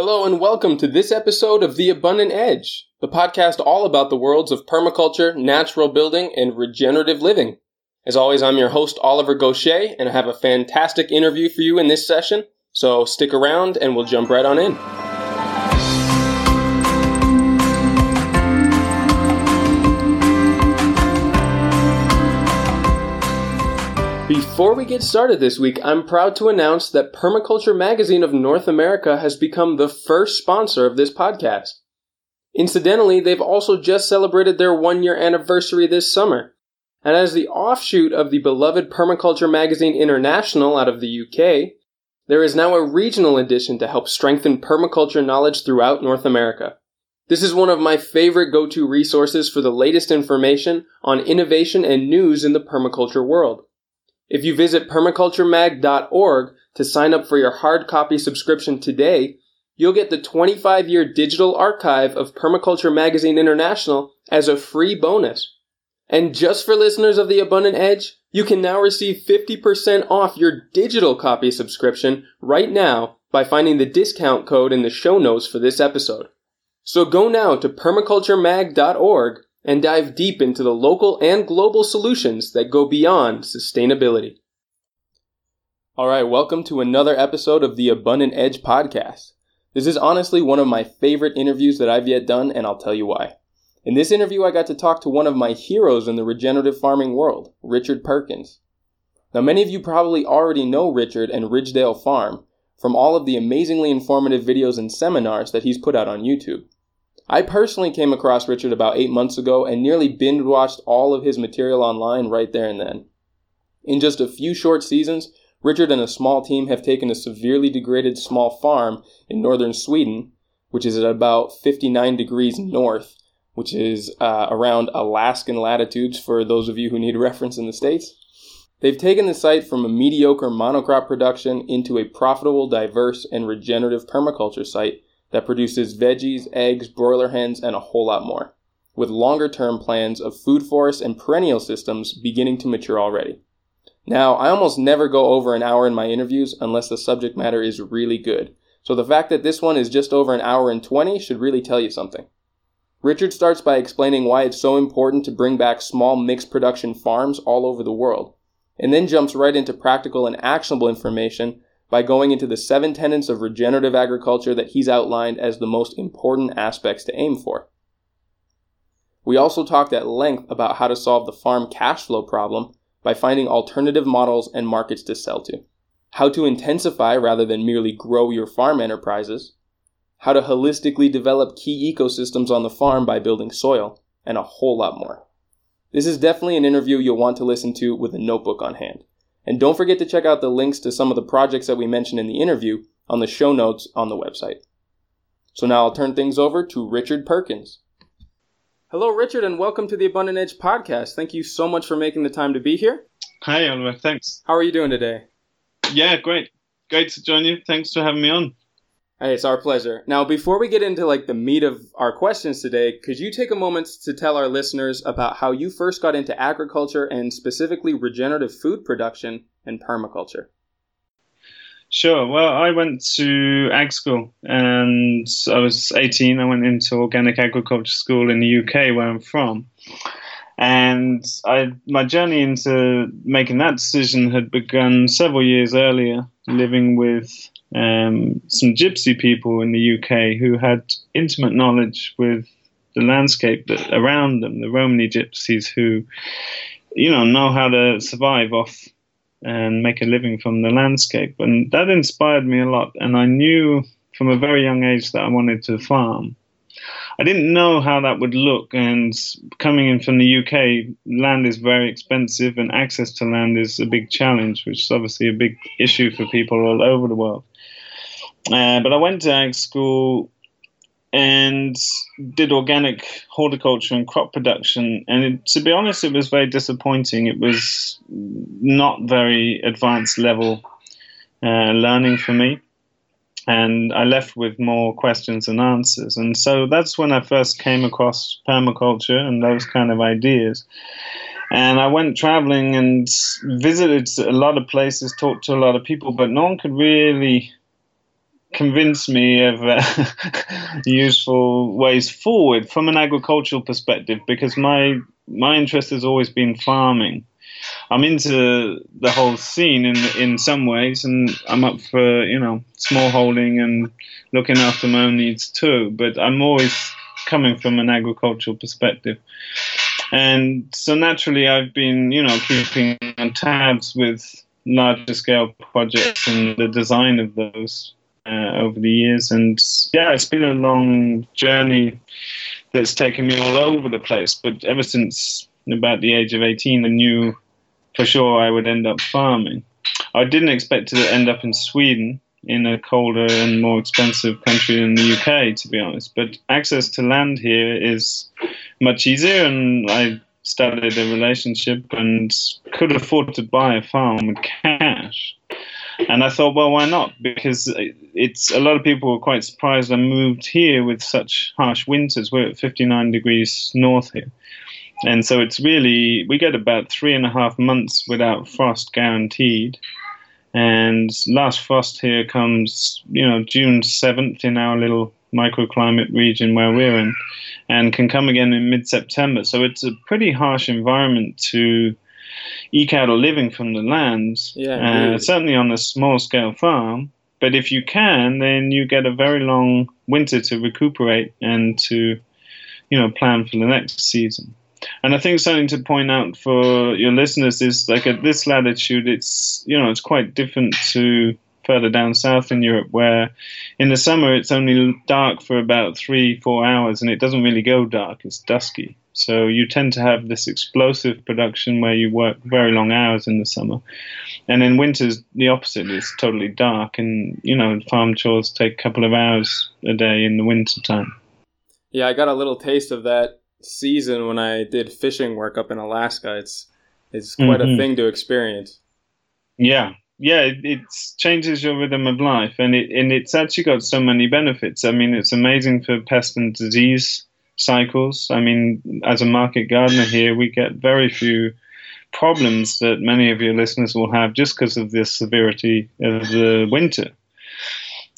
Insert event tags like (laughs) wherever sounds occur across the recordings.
Hello and welcome to this episode of The Abundant Edge, the podcast all about the worlds of permaculture, natural building, and regenerative living. As always, I'm your host, Oliver Goshey, and I have a fantastic interview for you in this session, so stick around and we'll jump right on in. Before we get started this week, I'm proud to announce that Permaculture Magazine of North America has become the first sponsor of this podcast. Incidentally, they've also just celebrated their one year anniversary this summer. And as the offshoot of the beloved Permaculture Magazine International out of the UK, there is now a regional edition to help strengthen permaculture knowledge throughout North America. This is one of my favorite go to resources for the latest information on innovation and news in the permaculture world. If you visit permaculturemag.org to sign up for your hard copy subscription today, you'll get the 25 year digital archive of Permaculture Magazine International as a free bonus. And just for listeners of The Abundant Edge, you can now receive 50% off your digital copy subscription right now by finding the discount code in the show notes for this episode. So go now to permaculturemag.org and dive deep into the local and global solutions that go beyond sustainability. All right, welcome to another episode of the Abundant Edge podcast. This is honestly one of my favorite interviews that I've yet done, and I'll tell you why. In this interview, I got to talk to one of my heroes in the regenerative farming world, Richard Perkins. Now, many of you probably already know Richard and Ridgedale Farm from all of the amazingly informative videos and seminars that he's put out on YouTube. I personally came across Richard about eight months ago and nearly binge watched all of his material online right there and then. In just a few short seasons, Richard and a small team have taken a severely degraded small farm in northern Sweden, which is at about 59 degrees north, which is uh, around Alaskan latitudes for those of you who need (laughs) reference in the States. They've taken the site from a mediocre monocrop production into a profitable, diverse, and regenerative permaculture site that produces veggies, eggs, broiler hens, and a whole lot more, with longer term plans of food forests and perennial systems beginning to mature already. Now, I almost never go over an hour in my interviews unless the subject matter is really good, so the fact that this one is just over an hour and 20 should really tell you something. Richard starts by explaining why it's so important to bring back small mixed production farms all over the world, and then jumps right into practical and actionable information by going into the seven tenets of regenerative agriculture that he's outlined as the most important aspects to aim for. We also talked at length about how to solve the farm cash flow problem by finding alternative models and markets to sell to, how to intensify rather than merely grow your farm enterprises, how to holistically develop key ecosystems on the farm by building soil, and a whole lot more. This is definitely an interview you'll want to listen to with a notebook on hand. And don't forget to check out the links to some of the projects that we mentioned in the interview on the show notes on the website. So now I'll turn things over to Richard Perkins. Hello, Richard, and welcome to the Abundant Edge podcast. Thank you so much for making the time to be here. Hi, Oliver. Thanks. How are you doing today? Yeah, great. Great to join you. Thanks for having me on. Hey, it's our pleasure. Now, before we get into like the meat of our questions today, could you take a moment to tell our listeners about how you first got into agriculture and specifically regenerative food production and permaculture? Sure. Well, I went to ag school and I was 18. I went into organic agriculture school in the UK where I'm from. And I, my journey into making that decision had begun several years earlier, living with um, some gypsy people in the UK who had intimate knowledge with the landscape that around them, the Romany gypsies who, you know, know how to survive off and make a living from the landscape. And that inspired me a lot. And I knew from a very young age that I wanted to farm. I didn't know how that would look, and coming in from the UK, land is very expensive, and access to land is a big challenge, which is obviously a big issue for people all over the world. Uh, but I went to ag school and did organic horticulture and crop production. And it, to be honest, it was very disappointing. It was not very advanced level uh, learning for me. And I left with more questions than answers. And so that's when I first came across permaculture and those kind of ideas. And I went traveling and visited a lot of places, talked to a lot of people, but no one could really convince me of uh, (laughs) useful ways forward from an agricultural perspective because my my interest has always been farming. I'm into the whole scene in in some ways, and I'm up for you know small holding and looking after my own needs too. But I'm always coming from an agricultural perspective, and so naturally I've been you know keeping tabs with larger scale projects and the design of those uh, over the years. And yeah, it's been a long journey that's taken me all over the place. But ever since about the age of 18, I knew for sure I would end up farming. I didn't expect to end up in Sweden, in a colder and more expensive country than the UK, to be honest. But access to land here is much easier, and I started a relationship and could afford to buy a farm with cash. And I thought, well, why not? Because it's a lot of people were quite surprised I moved here with such harsh winters. We're at 59 degrees north here. And so it's really, we get about three and a half months without frost guaranteed. And last frost here comes, you know, June 7th in our little microclimate region where we're in, and can come again in mid September. So it's a pretty harsh environment to eke out a living from the land, yeah, uh, certainly on a small scale farm. But if you can, then you get a very long winter to recuperate and to, you know, plan for the next season. And I think something to point out for your listeners is like at this latitude, it's you know it's quite different to further down south in Europe, where in the summer it's only dark for about three four hours, and it doesn't really go dark; it's dusky. So you tend to have this explosive production where you work very long hours in the summer. And in winters, the opposite is totally dark. And, you know, farm chores take a couple of hours a day in the winter time. Yeah, I got a little taste of that season when I did fishing work up in Alaska. It's it's quite mm-hmm. a thing to experience. Yeah, yeah, it, it, changes your rhythm of life, and it and it's actually got so many benefits. I mean, it's amazing for pest and disease cycles. I mean, as a market gardener here, we get very few problems that many of your listeners will have just because of the severity of the winter.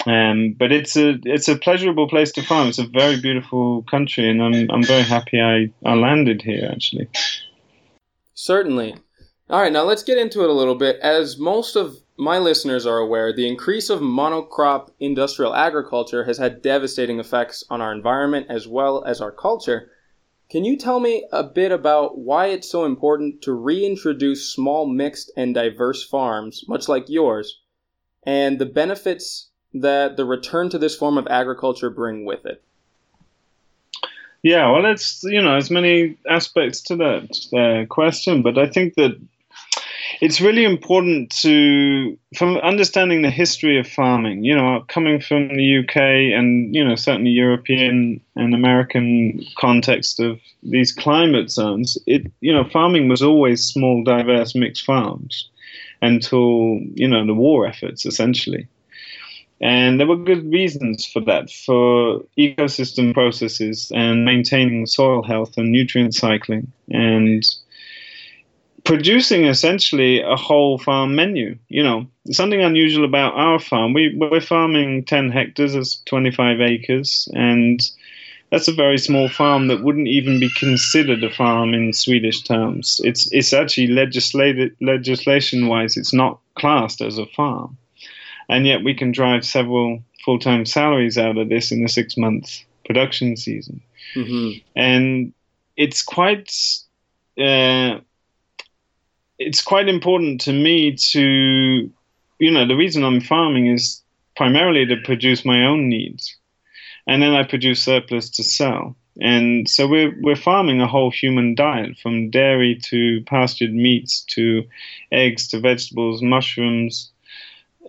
Um, but it's a it's a pleasurable place to farm. It's a very beautiful country, and I'm I'm very happy I, I landed here actually. Certainly. All right, now let's get into it a little bit. As most of my listeners are aware, the increase of monocrop industrial agriculture has had devastating effects on our environment as well as our culture. Can you tell me a bit about why it's so important to reintroduce small, mixed, and diverse farms, much like yours, and the benefits that the return to this form of agriculture bring with it? Yeah, well, it's you know, there's many aspects to that uh, question, but I think that it's really important to from understanding the history of farming you know coming from the uk and you know certainly european and american context of these climate zones it you know farming was always small diverse mixed farms until you know the war efforts essentially. And there were good reasons for that for ecosystem processes and maintaining soil health and nutrient cycling and producing essentially a whole farm menu. You know, something unusual about our farm. We we're farming ten hectares, that's twenty five acres, and that's a very small farm that wouldn't even be considered a farm in Swedish terms. It's it's actually legislated legislation wise, it's not classed as a farm, and yet we can drive several full time salaries out of this in the six month production season, mm-hmm. and it's quite. Uh, it's quite important to me to, you know, the reason I'm farming is primarily to produce my own needs, and then I produce surplus to sell. And so we're we're farming a whole human diet from dairy to pastured meats to eggs to vegetables, mushrooms,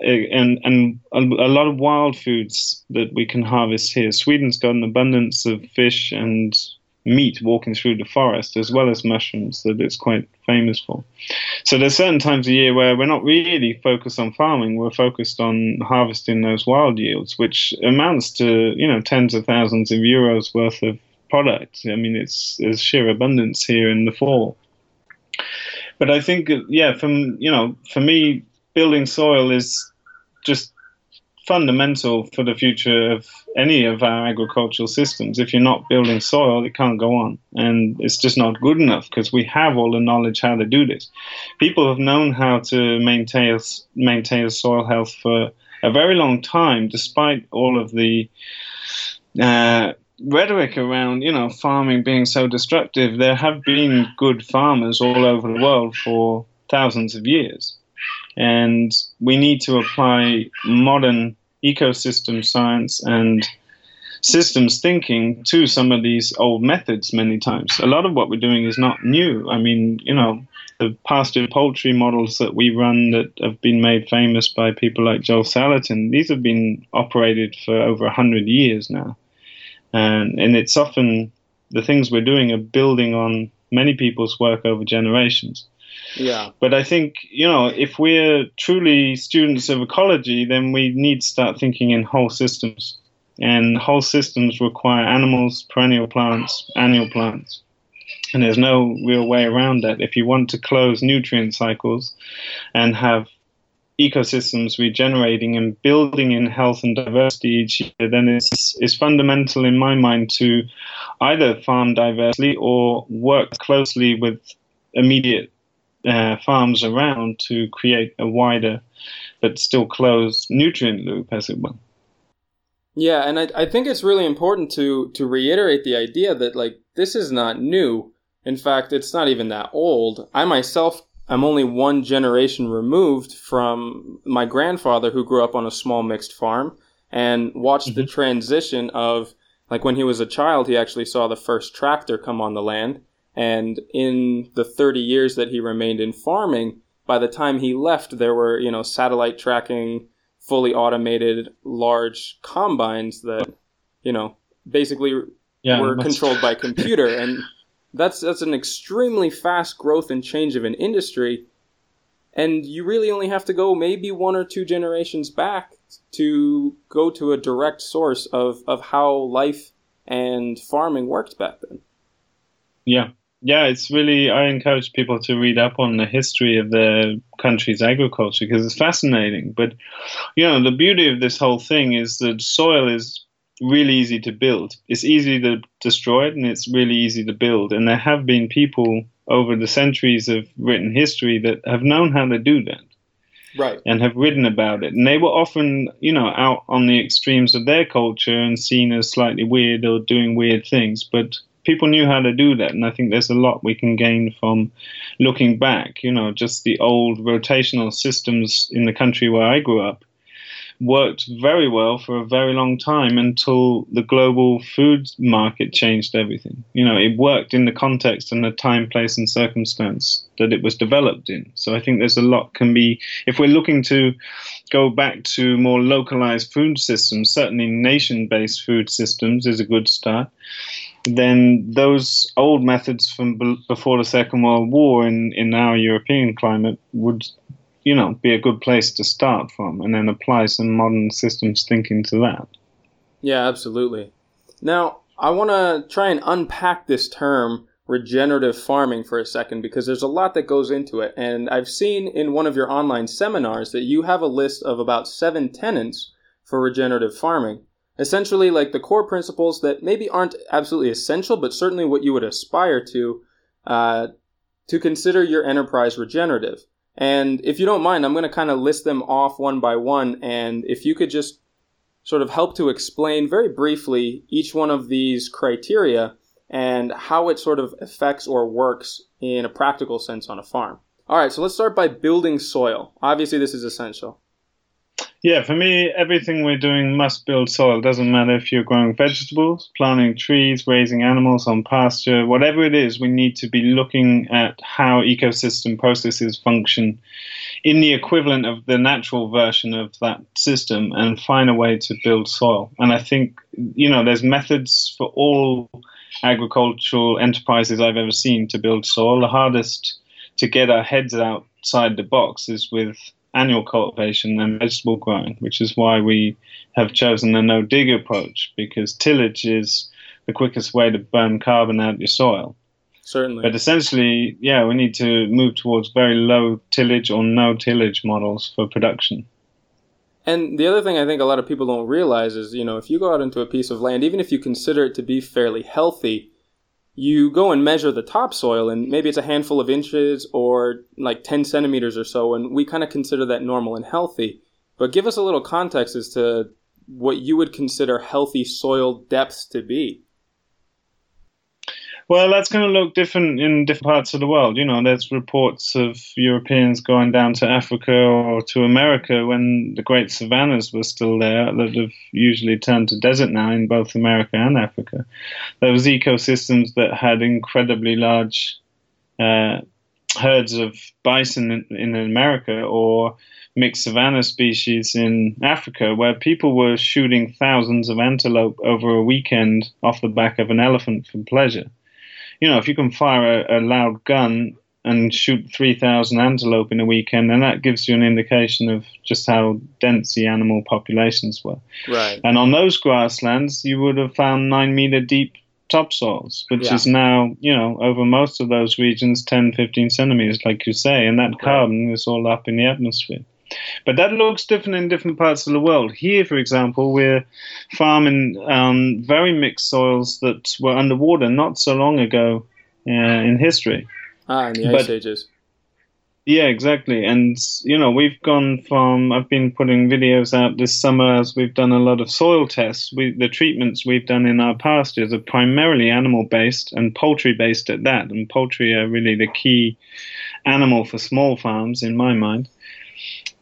eh, and and a lot of wild foods that we can harvest here. Sweden's got an abundance of fish and meat walking through the forest as well as mushrooms that it's quite famous for. So there's certain times a year where we're not really focused on farming, we're focused on harvesting those wild yields, which amounts to, you know, tens of thousands of euros worth of product. I mean, it's sheer abundance here in the fall. But I think, yeah, from, you know, for me, building soil is just fundamental for the future of any of our agricultural systems. If you're not building soil, it can't go on. And it's just not good enough because we have all the knowledge how to do this. People have known how to maintain, maintain soil health for a very long time, despite all of the uh, rhetoric around, you know, farming being so destructive. There have been good farmers all over the world for thousands of years. And we need to apply modern ecosystem science and systems thinking to some of these old methods many times. A lot of what we're doing is not new. I mean, you know, the pasture poultry models that we run that have been made famous by people like Joel Salatin, these have been operated for over 100 years now. And, and it's often the things we're doing are building on many people's work over generations. Yeah. But I think, you know, if we're truly students of ecology, then we need to start thinking in whole systems. And whole systems require animals, perennial plants, annual plants. And there's no real way around that. If you want to close nutrient cycles and have ecosystems regenerating and building in health and diversity each year, then it's, it's fundamental in my mind to either farm diversely or work closely with immediate uh, farms around to create a wider but still closed nutrient loop, as it were. Yeah, and I, I think it's really important to to reiterate the idea that like this is not new. In fact, it's not even that old. I myself am only one generation removed from my grandfather who grew up on a small mixed farm and watched mm-hmm. the transition of like when he was a child he actually saw the first tractor come on the land and in the 30 years that he remained in farming, by the time he left, there were, you know, satellite tracking, fully automated large combines that, you know, basically yeah, were controlled by (laughs) computer. And that's, that's an extremely fast growth and change of an industry. And you really only have to go maybe one or two generations back to go to a direct source of, of how life and farming worked back then. Yeah, yeah, it's really, I encourage people to read up on the history of the country's agriculture because it's fascinating. But, you know, the beauty of this whole thing is that soil is really easy to build. It's easy to destroy it and it's really easy to build. And there have been people over the centuries of written history that have known how to do that. Right. And have written about it. And they were often, you know, out on the extremes of their culture and seen as slightly weird or doing weird things. But people knew how to do that, and I think there's a lot we can gain from looking back. You know, just the old rotational systems in the country where I grew up worked very well for a very long time until the global food market changed everything. You know, it worked in the context and the time, place, and circumstance that it was developed in. So I think there's a lot can be, if we're looking to go back to more localized food systems, certainly nation based food systems is a good start then those old methods from before the Second World War in, in our European climate would, you know, be a good place to start from and then apply some modern systems thinking to that. Yeah, absolutely. Now, I want to try and unpack this term regenerative farming for a second because there's a lot that goes into it. And I've seen in one of your online seminars that you have a list of about seven tenets for regenerative farming essentially like the core principles that maybe aren't absolutely essential, but certainly what you would aspire to uh, to consider your enterprise regenerative. And if you don't mind, I'm going to kind of list them off one by one. And if you could just sort of help to explain very briefly each one of these criteria and how it sort of affects or works in a practical sense on a farm. All right, so let's start by building soil. Obviously, this is essential. Yeah, for me, everything we're doing must build soil. Doesn't matter if you're growing vegetables, planting trees, raising animals on pasture, whatever it is, we need to be looking at how ecosystem processes function in the equivalent of the natural version of that system and find a way to build soil. And I think, you know, there's methods for all agricultural enterprises I've ever seen to build soil. The hardest to get our heads outside the box is with annual cultivation and vegetable growing, which is why we have chosen the no dig approach because tillage is the quickest way to burn carbon out of your soil. Certainly. But essentially, yeah, we need to move towards very low tillage or no tillage models for production. And the other thing I think a lot of people don't realize is, you know, if you go out into a piece of land, even if you consider it to be fairly healthy, you go and measure the topsoil and maybe it's a handful of inches or like 10 centimeters or so, and we kind of consider that normal and healthy. But give us a little context as to what you would consider healthy soil depths to be. Well, that's going to look different in different parts of the world. You know, there's reports of Europeans going down to Africa or to America when the great savannas were still there that have usually turned to desert now in both America and Africa. There was ecosystems that had incredibly large uh, herds of bison in, in America or mixed savanna species in Africa, where people were shooting thousands of antelope over a weekend off the back of an elephant for pleasure you know, if you can fire a, a loud gun and shoot 3,000 antelope in a weekend, then that gives you an indication of just how dense the animal populations were. Right. And on those grasslands, you would have found nine meter deep topsoils, which yeah. is now, you know, over most of those regions, 10, 15 centimeters, like you say, and that carbon is all up in the atmosphere. But that looks different in different parts of the world. Here, for example, we're farming um, very mixed soils that were underwater not so long ago uh, in history. Ah, in the ice but, ages. Yeah, exactly. And, you know, we've gone from, I've been putting videos out this summer as we've done a lot of soil tests. We, the treatments we've done in our pastures are primarily animal based and poultry based at that. And poultry are really the key animal for small farms, in my mind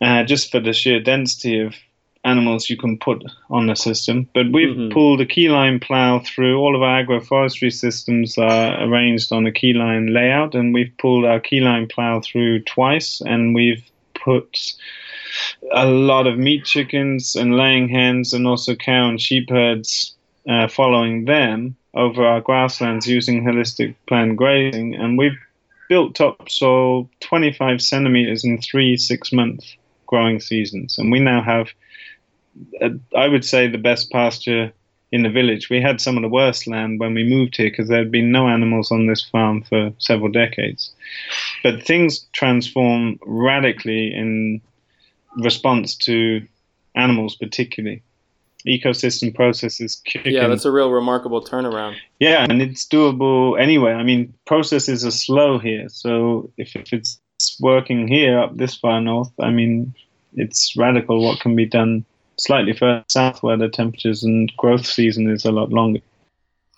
uh, just for the sheer density of animals you can put on the system. But we've mm-hmm. pulled a keyline plow through. All of our agroforestry systems are arranged on a keyline layout, and we've pulled our keyline plow through twice, and we've put a lot of meat chickens and laying hens, and also cow and sheep herds uh, following them over our grasslands using holistic planned grazing, and we've built topsoil 25 centimeters in three six months growing seasons. And we now have, uh, I would say, the best pasture in the village. We had some of the worst land when we moved here because there had been no animals on this farm for several decades. But things transform radically in response to animals, particularly. Ecosystem processes Yeah, that's a real remarkable turnaround. Yeah, and it's doable anyway. I mean, processes are slow here. So if, if it's working here up this far north, I mean, it's radical what can be done slightly further south where the temperatures and growth season is a lot longer.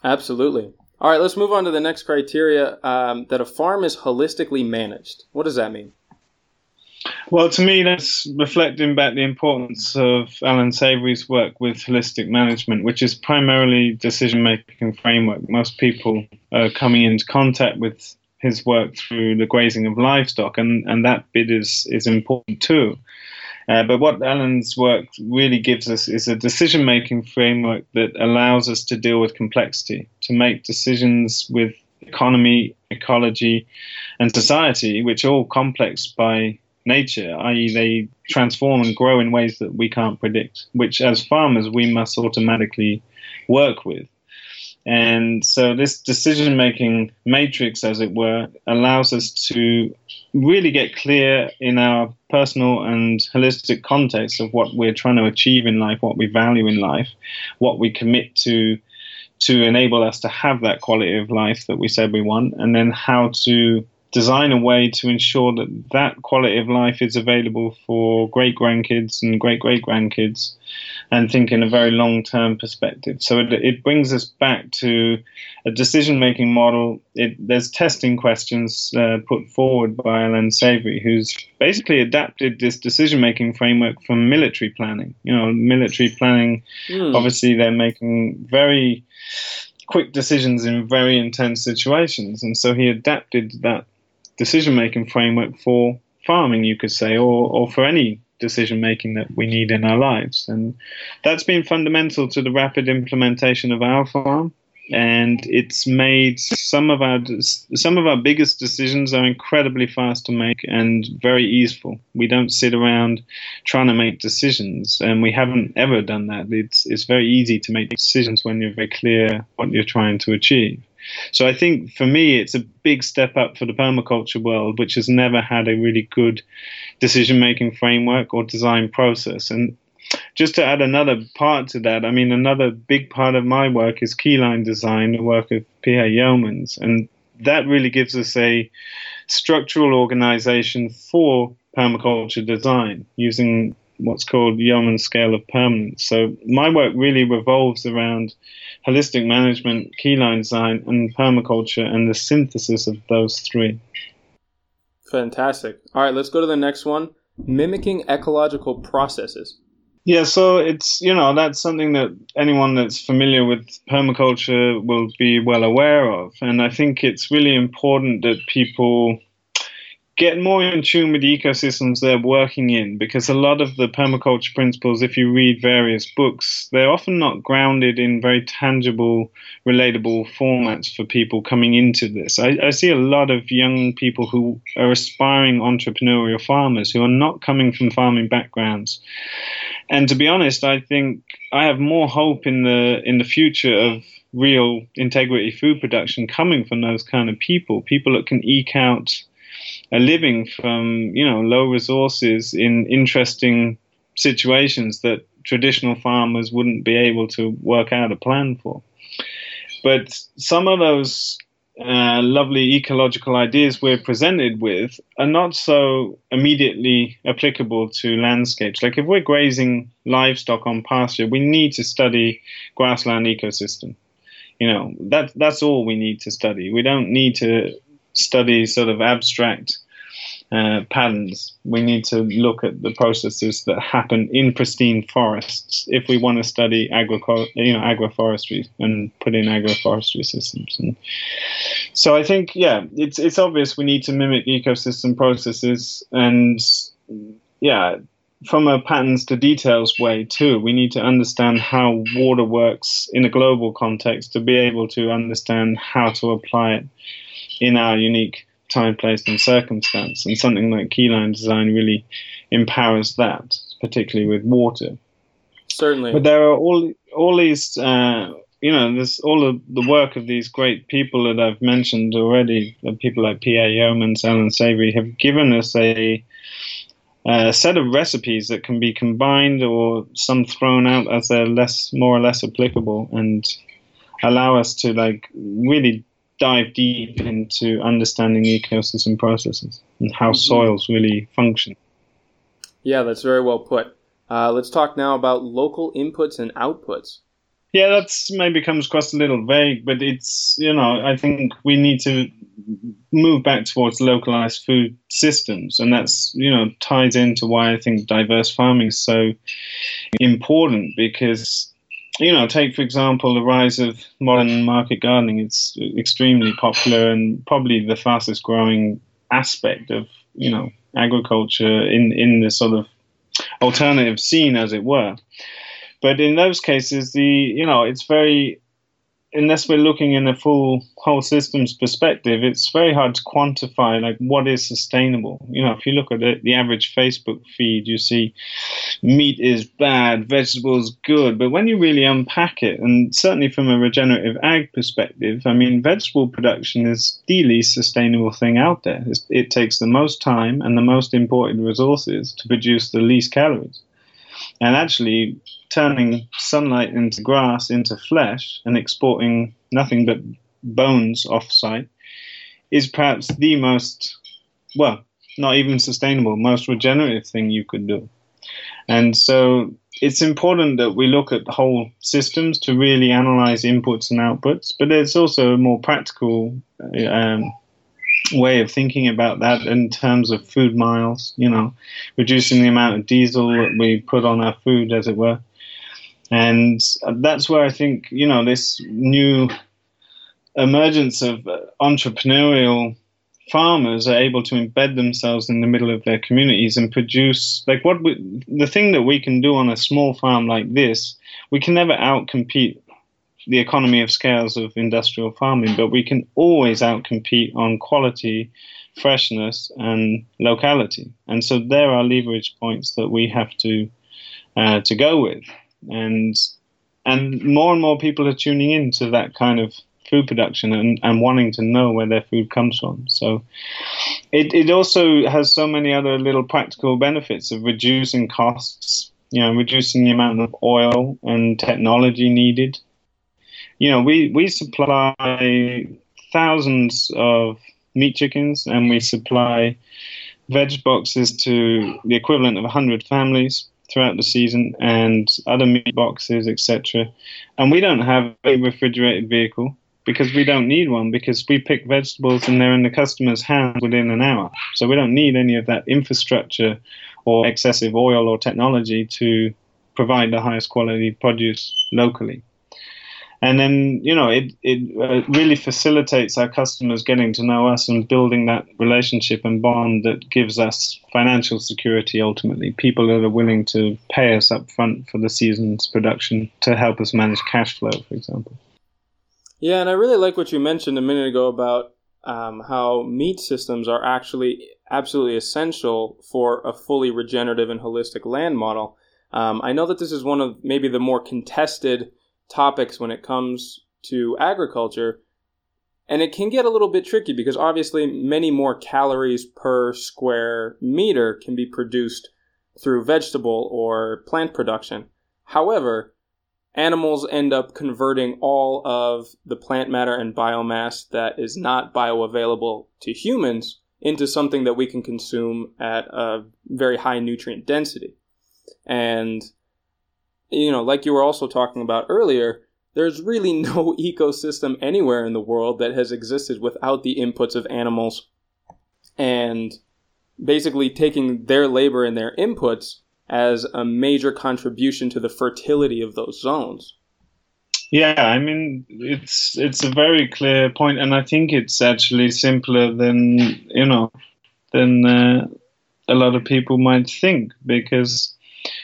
Absolutely. All right, let's move on to the next criteria um, that a farm is holistically managed. What does that mean? Well, to me, that's reflecting back the importance of Allan Savory's work with holistic management, which is primarily decision making framework. Most people are coming into contact with his work through the grazing of livestock, and, and that bit is, is important too. Uh, but what Allan's work really gives us is a decision making framework that allows us to deal with complexity, to make decisions with economy, ecology, and society, which are all complex by nature, i.e., they transform and grow in ways that we can't predict, which as farmers we must automatically work with. And so, this decision making matrix, as it were, allows us to really get clear in our personal and holistic context of what we're trying to achieve in life, what we value in life, what we commit to to enable us to have that quality of life that we said we want, and then how to design a way to ensure that that quality of life is available for great grandkids and great great grandkids and think in a very long term perspective. So it, it brings us back to a decision making model. It, there's testing questions uh, put forward by Allan Savory, who's basically adapted this decision making framework from military planning. You know, military planning, mm. obviously, they're making very quick decisions in very intense situations. And so he adapted that decision making framework for farming, you could say, or, or for any decision making that we need in our lives. And that's been fundamental to the rapid implementation of our farm. And it's made some of our some of our biggest decisions are incredibly fast to make and very easeful. We don't sit around trying to make decisions, and we haven't ever done that. It's it's very easy to make decisions when you're very clear what you're trying to achieve. So I think for me, it's a big step up for the permaculture world, which has never had a really good decision making framework or design process. And just to add another part to that, I mean, another big part of my work is keyline design, the work of P.A. Yeomans, and that really gives us a structural organization for permaculture design using what's called Yeomans' scale of permanence. So my work really revolves around holistic management, keyline design, and permaculture, and the synthesis of those three. Fantastic. All right, let's go to the next one mimicking ecological processes. Yeah, so it's you know that's something that anyone that's familiar with permaculture will be well aware of, and I think it's really important that people get more in tune with the ecosystems they're working in because a lot of the permaculture principles, if you read various books, they're often not grounded in very tangible, relatable formats for people coming into this. I, I see a lot of young people who are aspiring entrepreneurial farmers who are not coming from farming backgrounds. And to be honest, I think I have more hope in the in the future of real integrity food production coming from those kind of people, people that can eke out a living from you know low resources in interesting situations that traditional farmers wouldn't be able to work out a plan for. But some of those uh, lovely ecological ideas we're presented with are not so immediately applicable to landscapes. Like if we're grazing livestock on pasture, we need to study grassland ecosystem. You know, that that's all we need to study. We don't need to study sort of abstract uh, patterns. We need to look at the processes that happen in pristine forests if we want to study you know, agroforestry and put in agroforestry systems. And so I think, yeah, it's it's obvious we need to mimic ecosystem processes, and yeah, from a patterns to details way too. We need to understand how water works in a global context to be able to understand how to apply it in our unique time, place, and circumstance. And something like keyline design really empowers that, particularly with water. Certainly. But there are all all these, uh, you know, there's all of the work of these great people that I've mentioned already. People like P.A. Yeomans, Allan Savory, have given us a, a set of recipes that can be combined or some thrown out as they're less, more or less applicable, and allow us to like really dive deep into understanding ecosystem processes and how mm-hmm. soils really function. Yeah, that's very well put. Uh, let's talk now about local inputs and outputs. Yeah, that's maybe comes across a little vague, but it's you know I think we need to move back towards localized food systems, and that's you know ties into why I think diverse farming is so important because you know, take for example the rise of modern market gardening. It's extremely popular and probably the fastest growing aspect of you know agriculture in in the sort of alternative scene, as it were. But in those cases, the you know it's very unless we're looking in a full whole systems perspective, it's very hard to quantify like what is sustainable. You know, if you look at it, the average Facebook feed, you see meat is bad, vegetables good, but when you really unpack it, and certainly from a regenerative ag perspective, I mean, vegetable production is the least sustainable thing out there. It's, it takes the most time and the most imported resources to produce the least calories. And actually, turning sunlight into grass into flesh and exporting nothing but bones off site is perhaps the most, well, not even sustainable, most regenerative thing you could do. And so it's important that we look at whole systems to really analyze inputs and outputs, but there's also a more practical um, way of thinking about that in terms of food miles, you know, reducing the amount of diesel that we put on our food, as it were. And that's where I think, you know, this new emergence of entrepreneurial farmers are able to embed themselves in the middle of their communities and produce like what we, the thing that we can do on a small farm like this we can never outcompete the economy of scales of industrial farming, but we can always outcompete on quality, freshness, and locality. And so there are leverage points that we have to uh, to go with, and and more and more people are tuning into that kind of food production and, and wanting to know where their food comes from. So it, it also has so many other little practical benefits of reducing costs you know, reducing the amount of oil and technology needed. You know, we, we supply thousands of meat chickens and we supply veg boxes to the equivalent of 100 families throughout the season and other meat boxes, etc. And we don't have a refrigerated vehicle because we don't need one because we pick vegetables and they're in the customer's hands within an hour. So we don't need any of that infrastructure or excessive oil or technology to provide the highest quality produce locally. And then, you know, it, it uh, really facilitates our customers getting to know us and building that relationship and bond that gives us financial security ultimately. People that are willing to pay us up front for the season's production to help us manage cash flow, for example. Yeah, and I really like what you mentioned a minute ago about um, how meat systems are actually absolutely essential for a fully regenerative and holistic land model. Um, I know that this is one of maybe the more contested topics when it comes to agriculture, and it can get a little bit tricky because obviously many more calories per square meter can be produced through vegetable or plant production. However, animals end up converting all of the plant matter and biomass that is not bioavailable to humans into something that we can consume at a very high nutrient density. And, you know, like you were also talking about earlier, there's really (laughs) no ecosystem anywhere in the world that has existed without the inputs of animals and basically taking their labor and their inputs as a major contribution to the fertility of those zones. Yeah, I mean it's it's a very clear point, and I think it's actually simpler than you know than uh, a lot of people might think because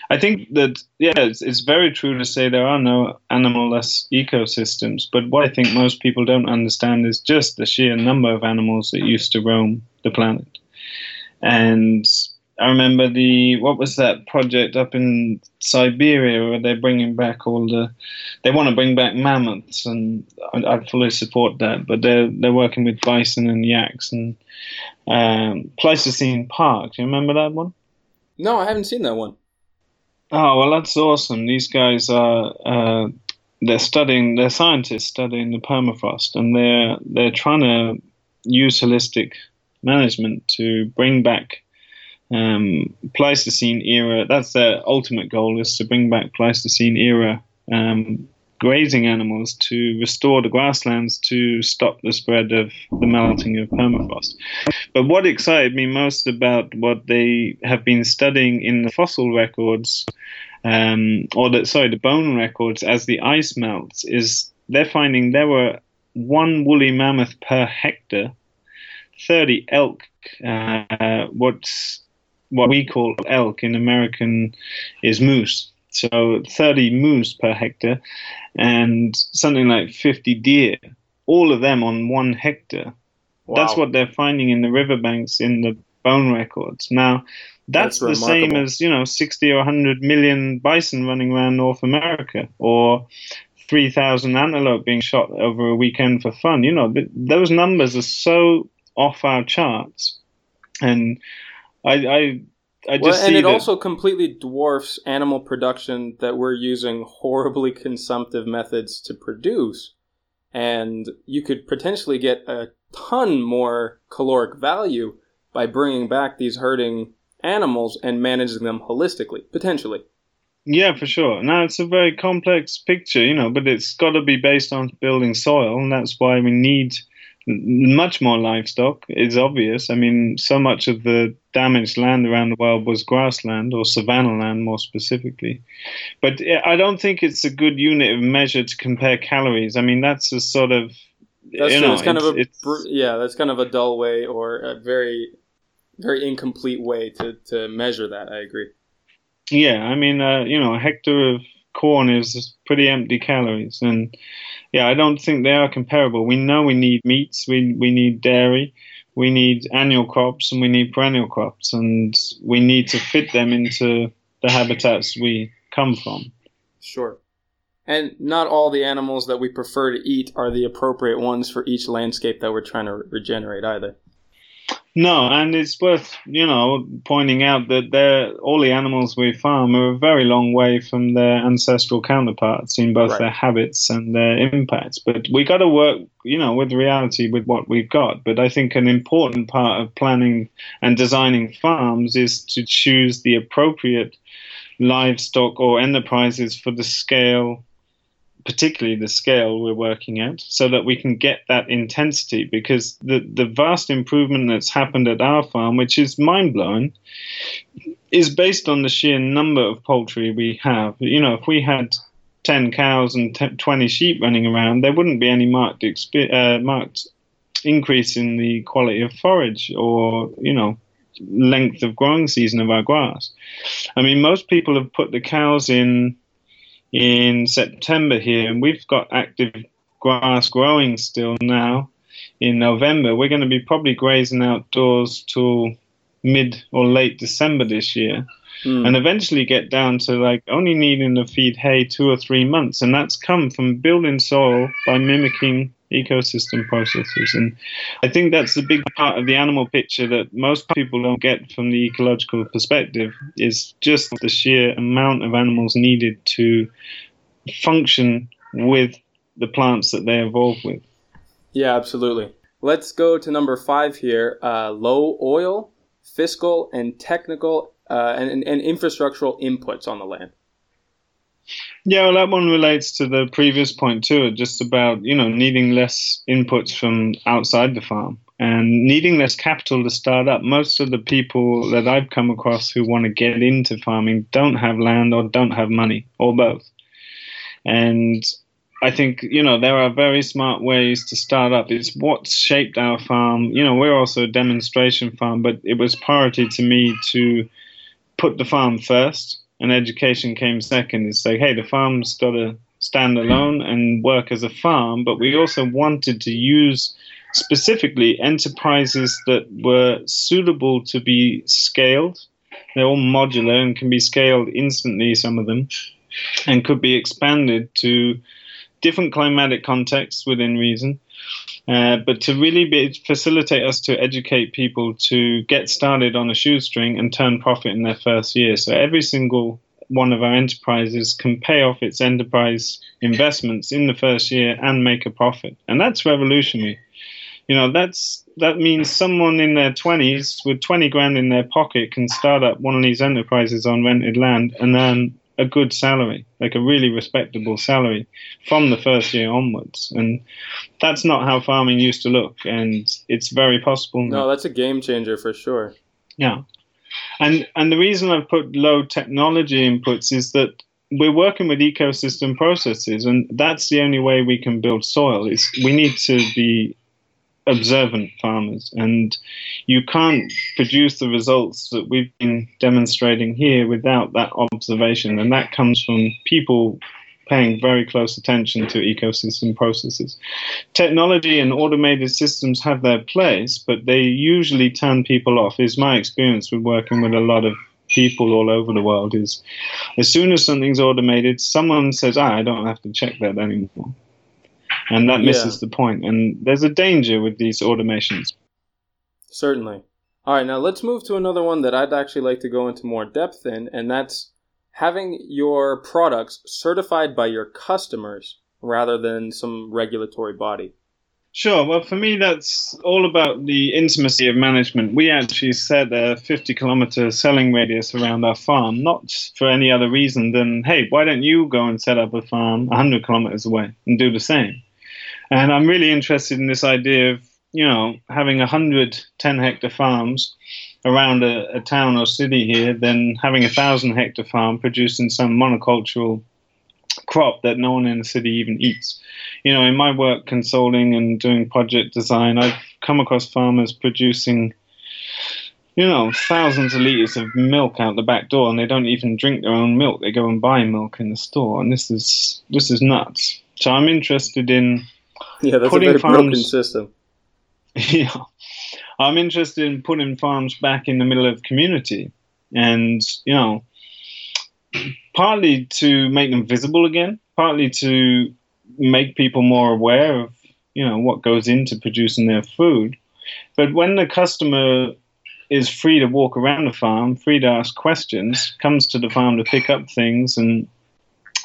I think that yeah, it's, it's very true to say there are no animal-less ecosystems, but what I think most people don't understand is just the sheer number of animals that used to roam the planet, and I remember the what was that project up in Siberia where they're bringing back all the they want to bring back mammoths and I, I fully support that but they're they're working with bison and yaks and um, Pleistocene Park do you remember that one? No, I haven't seen that one. Oh well, that's awesome. These guys are uh, they're studying they're scientists studying the permafrost and they're they're trying to use holistic management to bring back um, Pleistocene era. That's their ultimate goal is to bring back Pleistocene era um, grazing animals to restore the grasslands to stop the spread of the melting of permafrost. But what excited me most about what they have been studying in the fossil records, um, or the sorry, the bone records as the ice melts, is they're finding there were one woolly mammoth per hectare, 30 elk, uh, what's what we call elk in American is moose. So 30 moose per hectare and something like 50 deer, all of them on one hectare. Wow. That's what they're finding in the riverbanks in the bone records. Now, that's, that's the same as, you know, 60 or 100 million bison running around North America or 3,000 antelope being shot over a weekend for fun. You know, th- those numbers are so off our charts. And I, I I well, and it that... also completely dwarfs animal production that we're using horribly consumptive methods to produce. And you could potentially get a ton more caloric value by bringing back these herding animals and managing them holistically, potentially. Yeah, for sure. Now, it's a very complex picture, you know, but it's got to be based on building soil, and that's why we need much more livestock is obvious. I mean, so much of the damaged land around the world was grassland or savanna land, more specifically. But I don't think it's a good unit of measure to compare calories. I mean, that's a sort of that's you know, it's kind it's, of a yeah, that's kind of a dull way or a very very incomplete way to to measure that. I agree. Yeah, I mean, uh, you know, a hectare of corn is pretty empty calories, and yeah, I don't think they are comparable. We know we need meats, we we need dairy, we need annual crops, and we need perennial crops, and we need to fit them into the habitats we come from. Sure. And not all the animals that we prefer to eat are the appropriate ones for each landscape that we're trying to regenerate either. No, and it's worth you know pointing out that they're, all the animals we farm are a very long way from their ancestral counterparts in both Right. their habits and their impacts. But we got to work, you know, with reality with what we've got. But I think an important part of planning and designing farms is to choose the appropriate livestock or enterprises for the scale particularly the scale we're working at, so that we can get that intensity. Because the, the vast improvement that's happened at our farm, which is mind blowing, is based on the sheer number of poultry we have. You know, if we had 10 cows and 10, 20 sheep running around, there wouldn't be any marked, uh, marked increase in the quality of forage or, you know, length of growing season of our grass. I mean, most people have put the cows in in September here, and we've got active grass growing still now in November. We're going to be probably grazing outdoors till mid or late December this year, Hmm. and eventually get down to like only needing to feed hay two or three months, and that's come from building soil by mimicking ecosystem processes. And I think that's the big part of the animal picture that most people don't get from the ecological perspective is just the sheer amount of animals needed to function with the plants that they evolve with. Yeah, absolutely. Let's go to number five here. Uh, low oil, fiscal, and technical uh, and, and, and infrastructural inputs on the land. Yeah, well, that one relates to the previous point too, just about you know needing less inputs from outside the farm and needing less capital to start up. Most of the people that I've come across who want to get into farming don't have land or don't have money or both. And I think you know there are very smart ways to start up. It's what shaped our farm. You know, we're also a demonstration farm, but it was priority to me to put the farm first and education came second. Is say, hey, the farm's got to stand alone and work as a farm, but we also wanted to use specifically enterprises that were suitable to be scaled. They're all modular and can be scaled instantly, some of them, and could be expanded to different climatic contexts within reason. Uh, but to really be, facilitate us to educate people to get started on a shoestring and turn profit in their first year. So every single one of our enterprises can pay off its enterprise investments in the first year and make a profit, and that's revolutionary. You know, that's that means someone in their twenties with twenty grand in their pocket can start up one of these enterprises on rented land and earn a good salary, like a really respectable salary, from the first year onwards. And that's not how farming used to look, and it's very possible now. No, that's a game changer for sure. Yeah. And and the reason I've put low technology inputs is that we're working with ecosystem processes and that's the only way we can build soil is we need to be observant farmers and you can't produce the results that we've been demonstrating here without that observation and that comes from people paying very close attention to ecosystem processes. Technology and automated systems have their place, but they usually turn people off. Is my experience with working with a lot of people all over the world is as soon as something's automated, someone says, ah, I don't have to check that anymore. And that misses Yeah. the point. And there's a danger with these automations. Certainly. All right, now let's move to another one that I'd actually like to go into more depth in, and that's having your products certified by your customers rather than some regulatory body. Sure. Well, for me, that's all about the intimacy of management. We actually set a 50 kilometer selling radius around our farm, not for any other reason than, hey, why don't you go and set up a farm 100 kilometers away and do the same? And I'm really interested in this idea of, you know, having 100 10 hectare farms around a, a town or city here than having a 1,000 hectare farm producing some monocultural crop that no one in the city even eats you know, in my work consulting and doing project design, I've come across farmers producing, you know, thousands of liters of milk out the back door, and they don't even drink their own milk. They go and buy milk in the store, and this is this is nuts. So I'm interested in, Yeah, that's Putting a very broken farms- system. (laughs) yeah, I'm interested in putting farms back in the middle of the community, and you know, partly to make them visible again, partly to make people more aware of you know what goes into producing their food But when the customer is free to walk around the farm, free to ask questions, comes to the farm to pick up things, and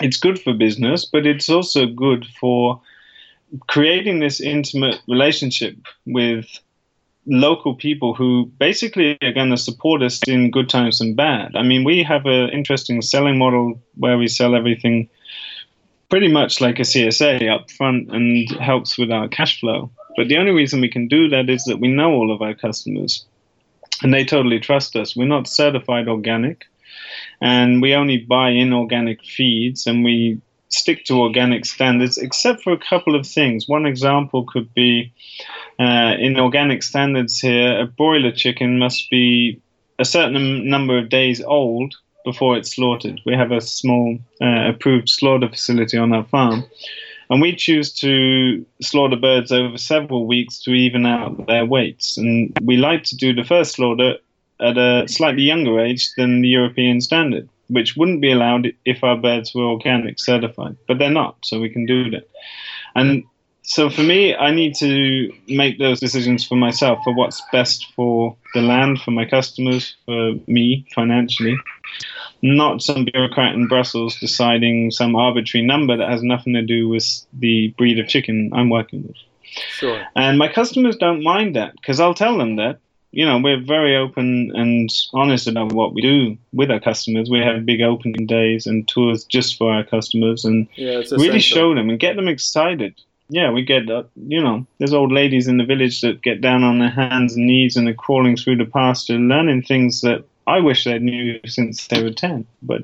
it's good for business, but it's also good for creating this intimate relationship with local people who basically are going to support us in good times and bad. I mean, we have an interesting selling model where we sell everything pretty much like a CSA up front and helps with our cash flow. But the only reason we can do that is that we know all of our customers and they totally trust us. We're not certified organic and we only buy inorganic feeds and we stick to organic standards except for a couple of things. One example could be uh, in organic standards here, a broiler chicken must be a certain number of days old before it's slaughtered. We have a small uh, approved slaughter facility on our farm. And we choose to slaughter birds over several weeks to even out their weights. And we like to do the first slaughter at a slightly younger age than the European standard, which wouldn't be allowed if our birds were organic certified. But they're not, so we can do that. And so for me, I need to make those decisions for myself for what's best for the land, for my customers, for me financially not some bureaucrat in Brussels deciding some arbitrary number that has nothing to do with the breed of chicken I'm working with. Sure. And my customers don't mind that because I'll tell them that. You know, we're very open and honest about what we do with our customers. We have big opening days and tours just for our customers and yeah, really show them and get them excited. Yeah, we get, uh, you know, there's old ladies in the village that get down on their hands and knees and are crawling through the pasture, learning things that I wish they knew since they were 10, but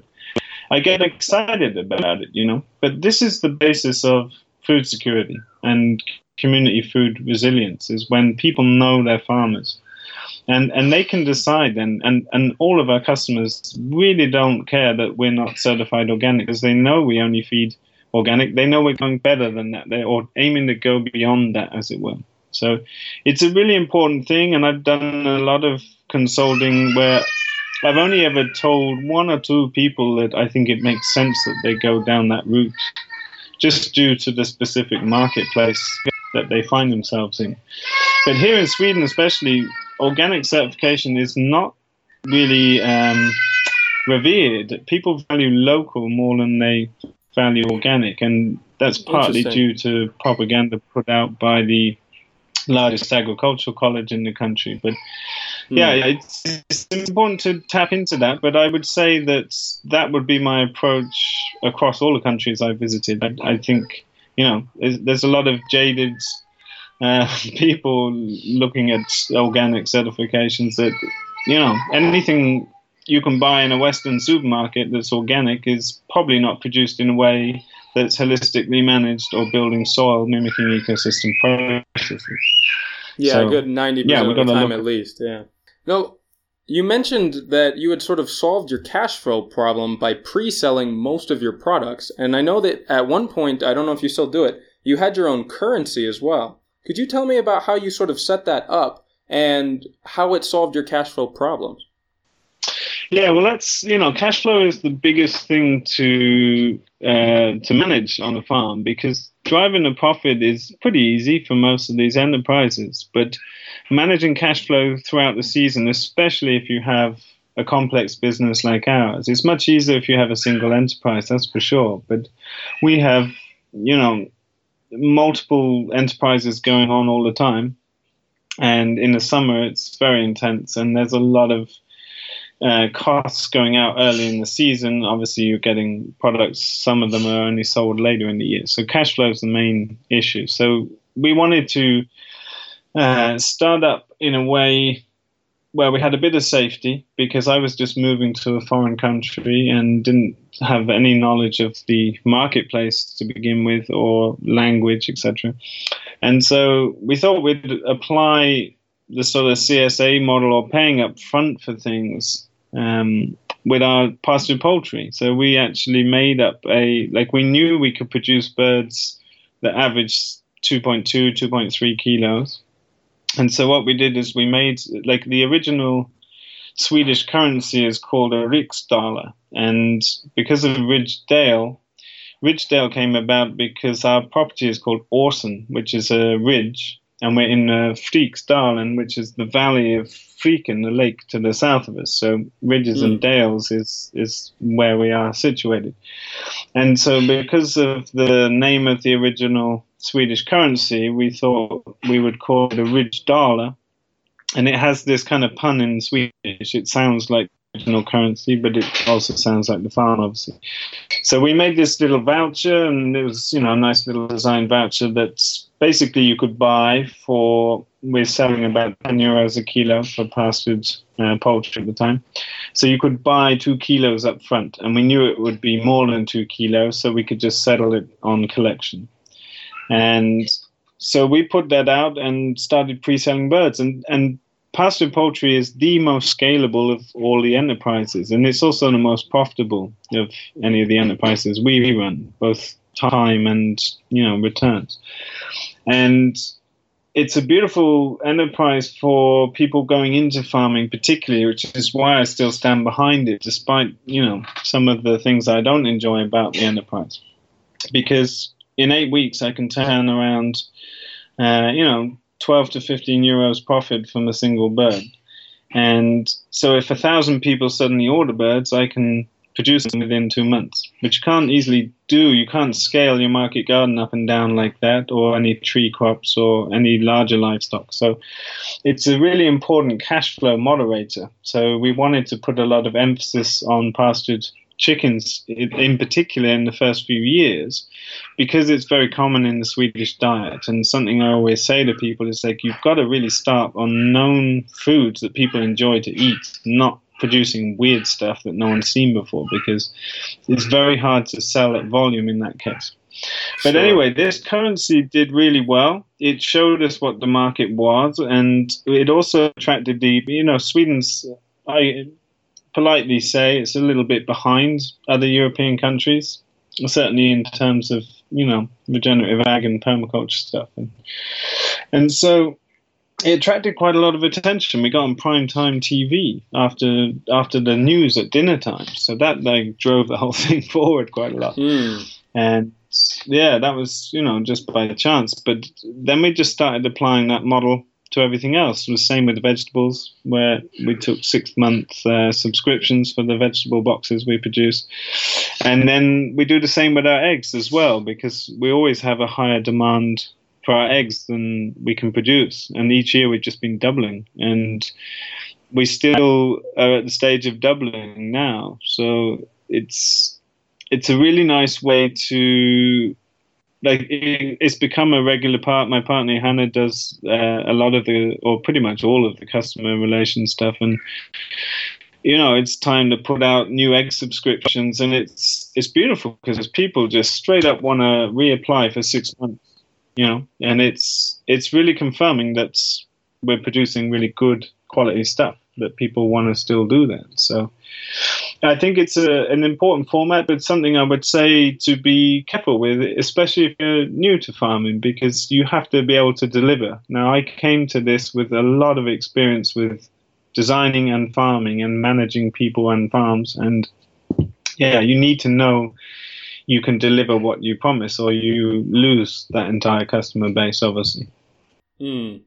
I get excited about it, you know. But this is the basis of food security and community food resilience is when people know their farmers. And, and they can decide and, and, and all of our customers really don't care that we're not certified organic because they know we only feed organic. They know we're going better than that. They're aiming to go beyond that, as it were. So it's a really important thing, and I've done a lot of consulting where I've only ever told one or two people that I think it makes sense that they go down that route, just due to the specific marketplace that they find themselves in. But here in Sweden, especially, organic certification is not really um, revered. People value local more than they value organic, and that's partly due to propaganda put out by the largest agricultural college in the country. But yeah, hmm. it's, it's important to tap into that. But I would say that that would be my approach across all the countries I visited. I, I think you know there's, there's, a lot of jaded uh, (laughs) people looking at organic certifications that you know anything you can buy in a Western supermarket that's organic is probably not produced in a way that's holistically managed or building soil mimicking ecosystem processes. Yeah, so, a good ninety yeah, percent of the time at least. Yeah. No, you mentioned that you had sort of solved your cash flow problem by pre-selling most of your products, and I know that at one point, I don't know if you still do it, you had your own currency as well. Could you tell me about how you sort of set that up and how it solved your cash flow problems? Yeah, well, that's you know, cash flow is the biggest thing to uh, to manage on a farm because driving a profit is pretty easy for most of these enterprises, but managing cash flow throughout the season, especially if you have a complex business like ours, it's much easier if you have a single enterprise. That's for sure. But we have, you know, multiple enterprises going on all the time, and in the summer it's very intense, and there's a lot of uh, costs going out early in the season. Obviously, you're getting products. Some of them are only sold later in the year. So cash flow is the main issue. So we wanted to uh, start up in a way where we had a bit of safety because I was just moving to a foreign country and didn't have any knowledge of the marketplace to begin with or language, etc. And so we thought we'd apply the sort of CSA model or paying up front for things um, with our pastoral poultry. So we actually made up a like we knew we could produce birds that averaged 2.2, 2.3 kilos. And so what we did is we made like the original Swedish currency is called a riksdaler, and because of Ridgedale, Ridgedale came about because our property is called Orson, which is a ridge and we're in uh, Fryksdalen, which is the valley of Fryken, the lake to the south of us. So ridges mm. and dales is is where we are situated, and so because of the name of the original Swedish currency, we thought we would call it a riksdaler, and it has this kind of pun in Swedish. It sounds like original currency, but it also sounds like the farm, obviously. So we made this little voucher, and it was, you know, a nice little design voucher that's basically you could buy for. We're selling about 10 euros a kilo for pastured uh, poultry at the time. So you could buy two kilos up front, and we knew it would be more than two kilos, so we could just settle it on collection. And so we put that out and started pre-selling birds, and and pastured poultry is the most scalable of all the enterprises, and it's also the most profitable of any of the enterprises we run, both time and you know returns. And it's a beautiful enterprise for people going into farming, particularly, which is why I still stand behind it, despite you know some of the things I don't enjoy about the enterprise, because in eight weeks I can turn around, uh, you know, 12 to 15 euros profit from a single bird. And so if a thousand people suddenly order birds, I can produce them within two months, which you can't easily do. You can't scale your market garden up and down like that, or any tree crops, or any larger livestock. So it's a really important cash flow moderator. So we wanted to put a lot of emphasis on pastured chickens in particular in the first few years because it's very common in the Swedish diet and something I always say to people is like you've got to really start on known foods that people enjoy to eat not producing weird stuff that no one's seen before because it's very hard to sell at volume in that case but sure. anyway, this currency did really well. It showed us what the market was, and it also attracted the, you know, Sweden's. I politely say it's a little bit behind other European countries, certainly in terms of you know regenerative ag and permaculture stuff, and and so it attracted quite a lot of attention. We got on prime time TV after after the news at dinner time, so that like drove the whole (laughs) thing forward quite a lot. Mm. And yeah, that was you know just by chance. But then we just started applying that model to everything else. It was the same with the vegetables, where we took six month uh, subscriptions for the vegetable boxes we produce. And then we do the same with our eggs as well, because we always have a higher demand for our eggs than we can produce. And each year we've just been doubling. And we still are at the stage of doubling now. So it's it's a really nice way to like it, it's become a regular part. My partner Hannah does uh, a lot of the, or pretty much all of the customer relation stuff, and you know it's time to put out new egg subscriptions, and it's it's beautiful because people just straight up want to reapply for six months, you know, and it's it's really confirming that we're producing really good quality stuff that people want to still do that. So I think it's a, an important format, but something I would say to be careful with, especially if you're new to farming, because you have to be able to deliver. Now, I came to this with a lot of experience with designing and farming and managing people and farms. And yeah, you need to know you can deliver what you promise, or you lose that entire customer base, obviously. Hmm.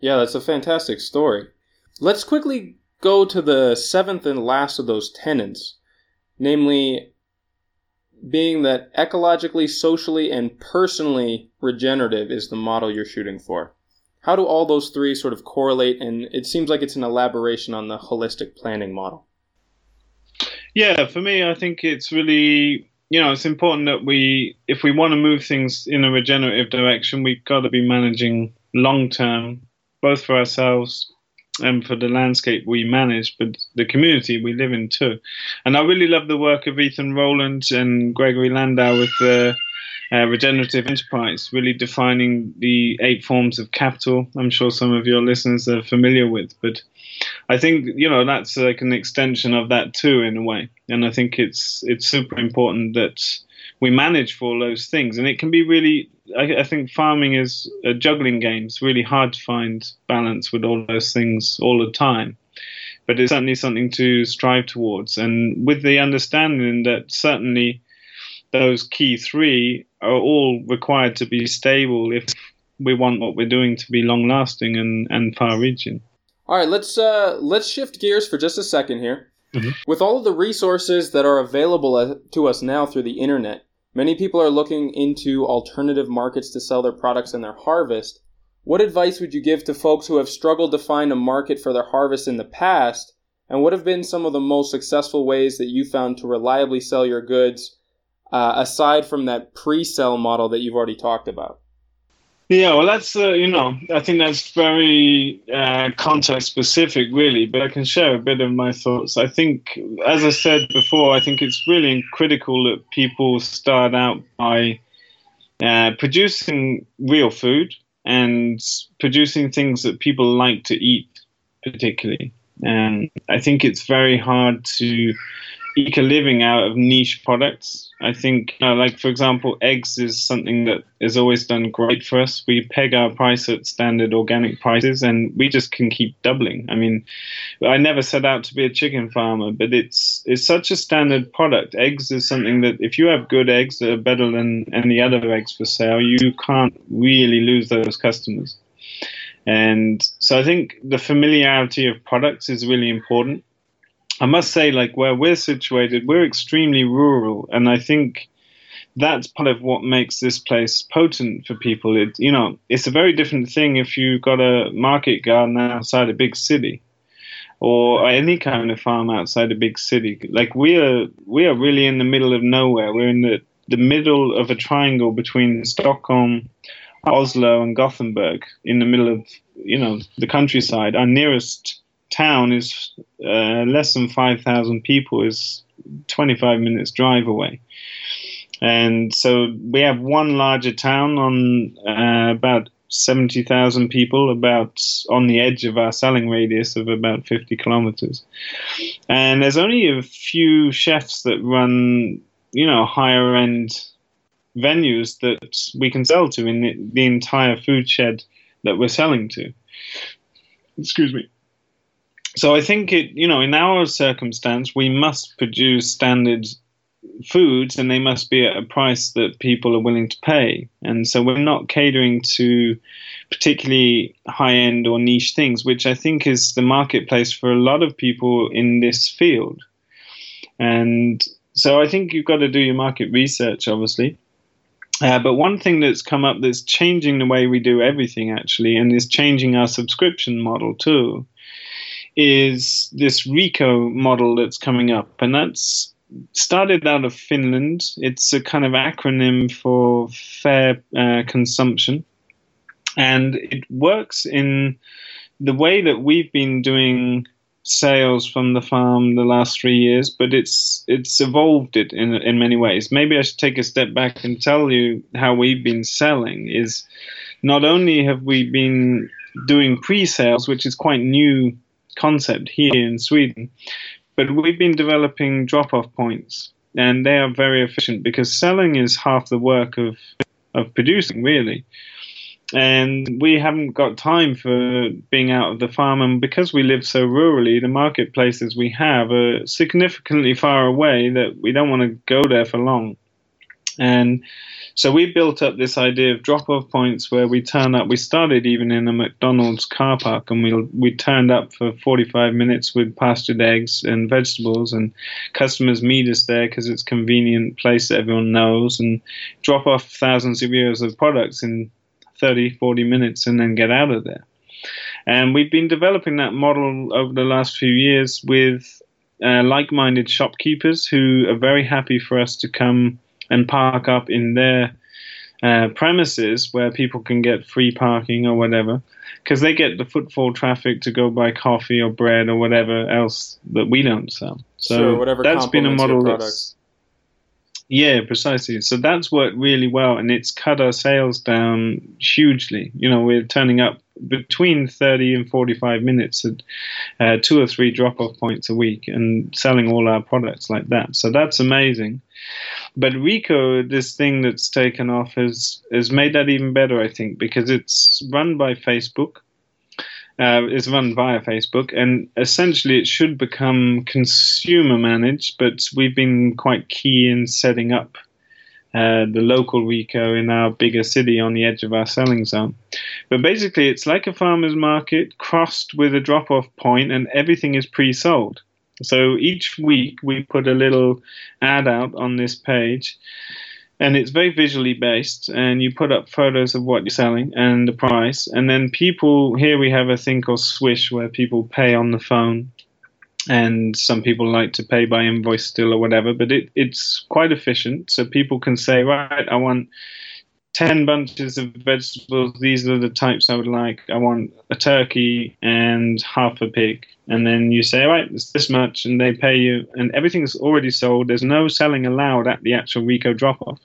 Yeah, that's a fantastic story. Let's quickly go to the seventh and last of those tenets, namely being that ecologically, socially, and personally regenerative is the model you're shooting for. How do all those three sort of correlate? And it seems like it's an elaboration on the holistic planning model. Yeah, for me, I think it's really, you know, it's important that we, if we want to move things in a regenerative direction, we've got to be managing long term, both for ourselves and for the landscape we manage, but the community we live in too. And I really love the work of Ethan Roland and Gregory Landua with the uh, regenerative enterprise, really defining the eight forms of capital. I'm sure some of your listeners are familiar with, but I think you know that's like an extension of that too, in a way. And I think it's it's super important that we manage for all those things, and it can be really I, I, think farming is a juggling game. It's really hard to find balance with all those things all the time. But it's certainly something to strive towards. And with the understanding that certainly those key three are all required to be stable if we want what we're doing to be long lasting and, and far reaching. All right, let's uh, let's shift gears for just a second here. Mm-hmm. With all of the resources that are available to us now through the internet, many people are looking into alternative markets to sell their products and their harvest. What advice would you give to folks who have struggled to find a market for their harvest in the past? And what have been some of the most successful ways that you found to reliably sell your goods, uh, aside from that pre sell model that you've already talked about? Yeah, well, that's uh, you know, I think that's very uh, context specific, really. But I can share a bit of my thoughts. I think, as I said before, I think it's really critical that people start out by uh, producing real food and producing things that people like to eat, particularly. And I think it's very hard to eke a living out of niche products. I think, uh, like for example, eggs is something that has always done great for us. We peg our price at standard organic prices, and we just can keep doubling. I mean, I never set out to be a chicken farmer, but it's it's such a standard product. Eggs is something that if you have good eggs that are better than any other eggs for sale, you can't really lose those customers. And so I think the familiarity of products is really important. I must say, like where we're situated, we're extremely rural, and I think that's part of what makes this place potent for people. It, you know, it's a very different thing if you've got a market garden outside a big city, or any kind of farm outside a big city. Like we are, we are really in the middle of nowhere. We're in the the middle of a triangle between Stockholm, Oslo, and Gothenburg, in the middle of you know the countryside. Our nearest town is uh, less than 5,000 people, is 25 minutes drive away. And so we have one larger town on uh, about 70,000 people, about on the edge of our selling radius of about 50 kilometers. And there's only a few chefs that run, you know, higher end venues that we can sell to in the, the entire food shed that we're selling to. Excuse me so I think it, you know, in our circumstance, we must produce standard foods and they must be at a price that people are willing to pay. And so we're not catering to particularly high end or niche things, which I think is the marketplace for a lot of people in this field. And so I think you've got to do your market research, obviously. Uh, but one thing that's come up that's changing the way we do everything, actually, and is changing our subscription model too, is this REKO model that's coming up, and that's started out of Finland. It's a kind of acronym for fair uh, consumption, and it works in the way that we've been doing sales from the farm the last three years, but it's it's evolved it in in many ways. Maybe I should take a step back and tell you how we've been selling. Is not only have we been doing pre-sales, which is quite new concept here in Sweden. But we've been developing drop off points, and they are very efficient because selling is half the work of, of producing, really. And we haven't got time for being out of the farm, and because we live so rurally, the marketplaces we have are significantly far away that we don't want to go there for long. And so we built up this idea of drop-off points where we turn up. We started even in a McDonald's car park, and we we turned up for 45 minutes with pastured eggs and vegetables, and customers meet us there because it's a convenient place that everyone knows, and drop off thousands of euros of products in 30, 40 minutes, and then get out of there. And we've been developing that model over the last few years with uh, like-minded shopkeepers who are very happy for us to come and park up in their uh, premises where people can get free parking or whatever, because they get the footfall traffic to go buy coffee or bread or whatever else that we don't sell. So sure, whatever that's been a model that's yeah, precisely. So that's worked really well, and it's cut our sales down hugely. You know, we're turning up between 30 and 45 minutes at uh, two or three drop off points a week and selling all our products like that. So that's amazing. But REKO, this thing that's taken off, has has made that even better, I think, because it's run by Facebook. Uh, it's run via Facebook, and essentially it should become consumer managed. But we've been quite key in setting up uh, the local REKO in our bigger city on the edge of our selling zone. But basically, it's like a farmer's market crossed with a drop off point, and everything is pre sold. So each week we put a little ad out on this page, and it's very visually based. And you put up photos of what you're selling and the price, and then people here we have a thing called Swish where people pay on the phone and some people like to pay by invoice still or whatever, but it, it's quite efficient. So people can say, right, I want 10 bunches of vegetables. These are the types I would like. I want a turkey and half a pig. And then you say, right, it's this much, and they pay you, and everything's already sold. There's no selling allowed at the actual REKO drop off.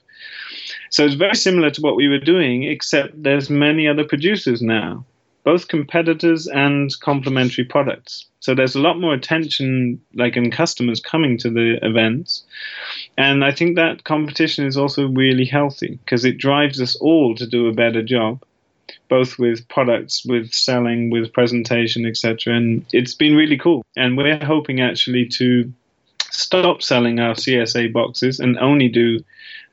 So it's very similar to what we were doing, except there's many other producers now both competitors and complementary products. So there's a lot more attention, like in customers coming to the events. And I think that competition is also really healthy because it drives us all to do a better job, both with products, with selling, with presentation, etc. And it's been really cool. And we're hoping actually to stop selling our CSA boxes and only do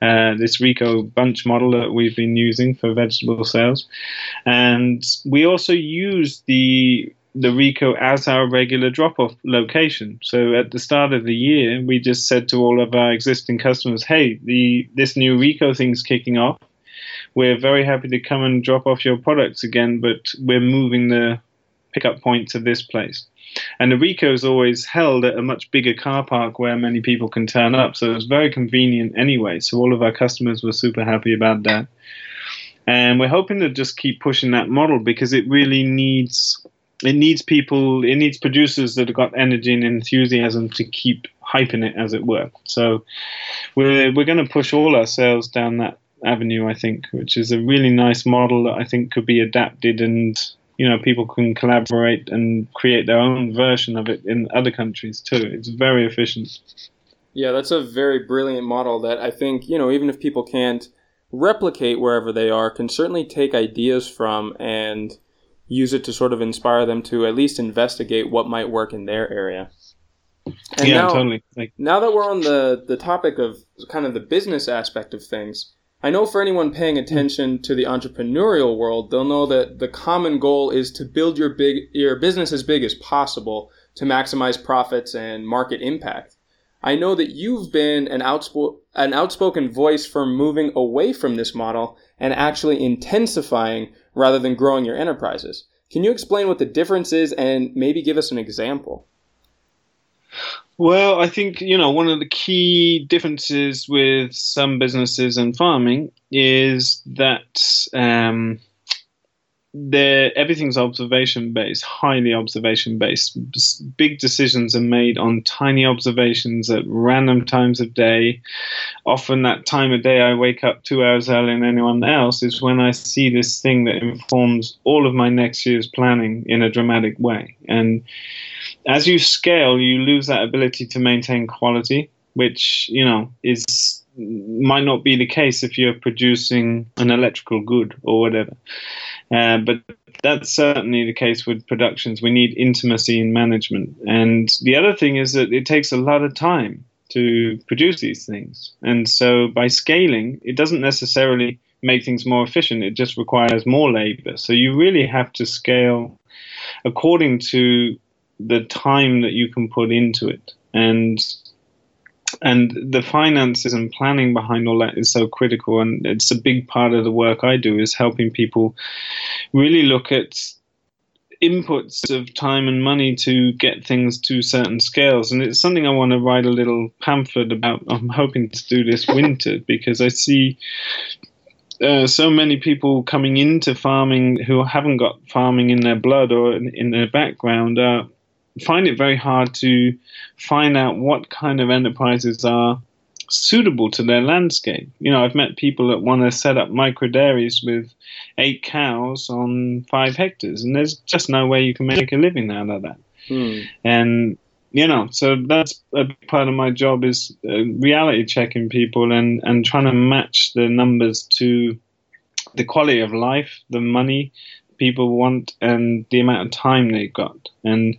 uh, this REKO bunch model that we've been using for vegetable sales. And we also use the the REKO as our regular drop off location. So at the start of the year, we just said to all of our existing customers, hey, the this new REKO thing's kicking off. We're very happy to come and drop off your products again, but we're moving the pickup point to this place. And the REKO is always held at a much bigger car park where many people can turn up. So it was very convenient anyway. So all of our customers were super happy about that. And we're hoping to just keep pushing that model because it really needs it needs people it needs producers that have got energy and enthusiasm to keep hyping it as it were. So we're we're going to push all our sales down that avenue, I think, which is a really nice model that I think could be adapted and you know people can collaborate and create their own version of it in other countries too. It's very efficient. Yeah, that's a very brilliant model that I think you know even if people can't replicate wherever they are, can certainly take ideas from and use it to sort of inspire them to at least investigate what might work in their area. And yeah, now, totally. Like, now that we're on the the topic of kind of the business aspect of things, I know for anyone paying hmm. attention to the entrepreneurial world, they'll know that the common goal is to build your big your business as big as possible to maximize profits and market impact. I know that you've been an, outspo- an outspoken voice for moving away from this model and actually intensifying rather than growing your enterprises. Can you explain what the difference is and maybe give us an example? Well, I think you know one of the key differences with some businesses and farming is that um, everything's observation based, highly observation based. Big decisions are made on tiny observations at random times of day. Often, that time of day I wake up two hours earlier than anyone else is when I see this thing that informs all of my next year's planning in a dramatic way. And as you scale, you lose that ability to maintain quality, which you know is might not be the case if you're producing an electrical good or whatever. Uh, but that's certainly the case with productions. We need intimacy in management. And the other thing is that it takes a lot of time to produce these things. And so by scaling, it doesn't necessarily make things more efficient, it just requires more labor. So you really have to scale according to the time that you can put into it. And and the finances and planning behind all that is so critical. And it's a big part of the work i do is helping people really look at inputs of time and money to get things to certain scales. And it's something i want to write a little pamphlet about. (laughs) I'm hoping to do this winter (laughs) because i see uh, so many people coming into farming who haven't got farming in their blood or in, in their background are find it very hard to find out what kind of enterprises are suitable to their landscape. You know, I've met people that want to set up micro dairies with eight cows on five hectares, and there's just no way you can make a living out of that. Hmm. And you know, so that's a big part of my job is uh, reality checking people and and trying to match the numbers to the quality of life, the money, people want and the amount of time they've got. And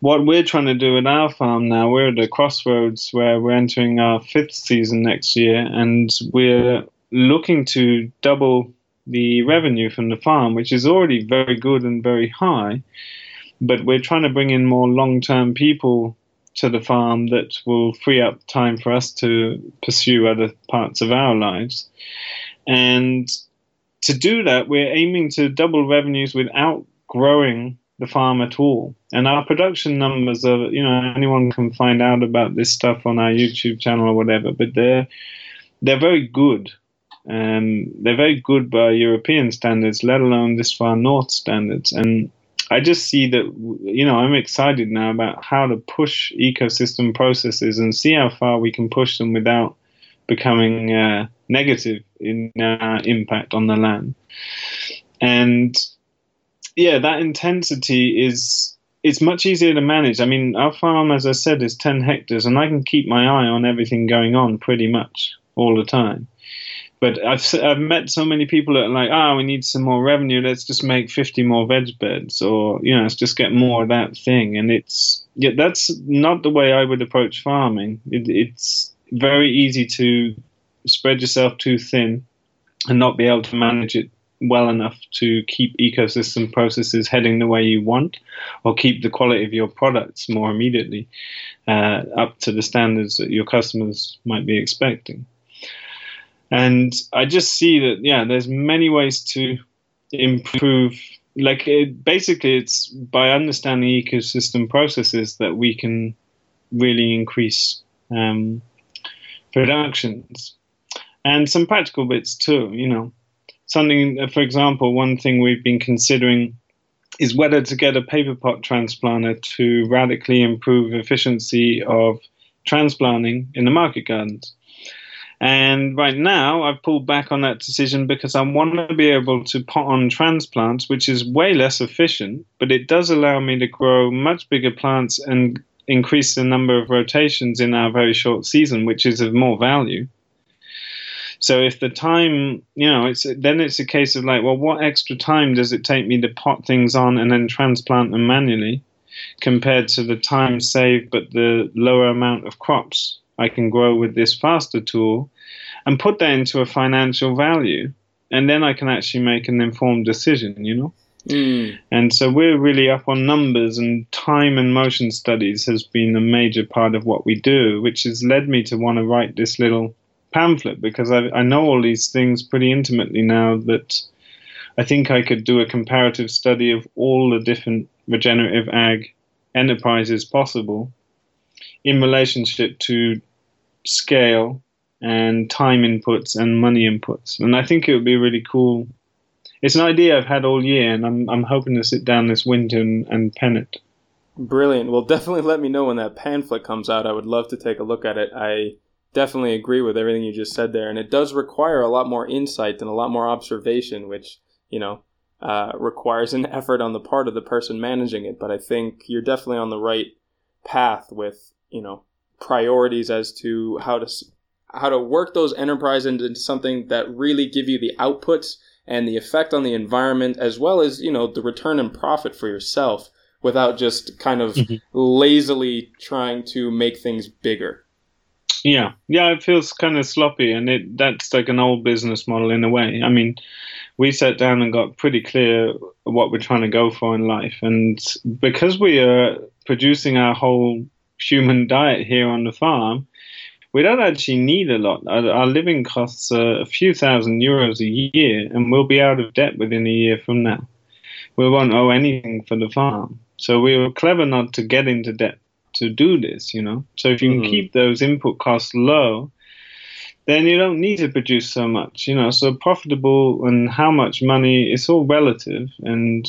what we're trying to do at our farm now, we're at a crossroads where we're entering our fifth season next year, and we're looking to double the revenue from the farm, which is already very good and very high. But we're trying to bring in more long term people to the farm that will free up time for us to pursue other parts of our lives. And to do that, we're aiming to double revenues without growing the farm at all. And our production numbers are, you know, anyone can find out about this stuff on our YouTube channel or whatever, but they're they're very good. Um, they're very good by European standards, let alone this far north standards. And I just see that, you know, I'm excited now about how to push ecosystem processes and see how far we can push them without becoming uh, negative in uh, impact on the land. And yeah, that intensity is it's much easier to manage. I mean, our farm, as I said, is 10 hectares, and I can keep my eye on everything going on pretty much all the time. But I've I've met so many people that are like, ah, oh, we need some more revenue. Let's just make 50 more veg beds, or you know, let's just get more of that thing. And it's yeah, that's not the way I would approach farming. It, it's very easy to spread yourself too thin and not be able to manage it well enough to keep ecosystem processes heading the way you want or keep the quality of your products more immediately uh, up to the standards that your customers might be expecting. And I just see that, yeah, there's many ways to improve. Like, it, basically, it's by understanding ecosystem processes that we can really increase um, productions and some practical bits too. You know, something, uh, for example, one thing we've been considering is whether to get a paper pot transplanter to radically improve efficiency of transplanting in the market gardens. And right now, I've pulled back on that decision because I want to be able to pot on transplants, which is way less efficient, but it does allow me to grow much bigger plants and increase the number of rotations in our very short season, which is of more value. So if the time, you know, it's then it's a case of like, well, what extra time does it take me to pot things on and then transplant them manually, compared to the time saved but the lower amount of crops I can grow with this faster tool, and put that into a financial value, and then I can actually make an informed decision. You know. Mm. And so we're really up on numbers, and time and motion studies has been a major part of what we do, which has led me to want to write this little pamphlet because I, I know all these things pretty intimately now that I think I could do a comparative study of all the different regenerative ag enterprises possible in relationship to scale and time inputs and money inputs. And I think it would be really cool. It's an idea I've had all year, and I'm, I'm hoping to sit down this winter and, and pen it. Brilliant. Well, definitely let me know when that pamphlet comes out. I would love to take a look at it. I definitely agree with everything you just said there, and it does require a lot more insight and a lot more observation, which you know uh, requires an (laughs) effort on the part of the person managing it. But I think you're definitely on the right path with you know priorities as to how to how to work those enterprises into something that really give you the outputs and the effect on the environment as well as you know the return and profit for yourself without just kind of mm-hmm. lazily trying to make things bigger yeah, yeah, it feels kind of sloppy, and it that's like an old business model in a way. I mean, we sat down and got pretty clear what we're trying to go for in life, and because we are producing our whole human diet here on the farm, we don't actually need a lot. Our, our living costs are a few thousand euros a year, and we'll be out of debt within a year from now. We won't owe anything for the farm. So we were clever not to get into debt to do this, you know. So if you can mm. keep those input costs low, then you don't need to produce so much, you know. So profitable and how much money, it's all relative. And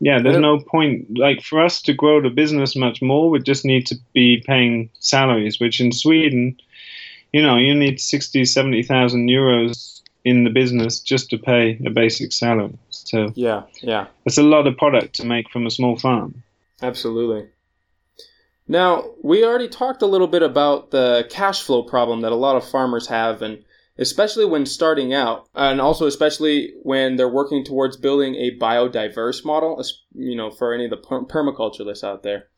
yeah, there's no point. Like for us to grow the business much more, we just need to be paying salaries, which in Sweden, you know, you need 60, 70,000 euros in the business just to pay a basic salary. So yeah, yeah, it's a lot of product to make from a small farm. Absolutely. Now, we already talked a little bit about the cash flow problem that a lot of farmers have, and especially when starting out, and also especially when they're working towards building a biodiverse model, you know, for any of the permaculturalists out there.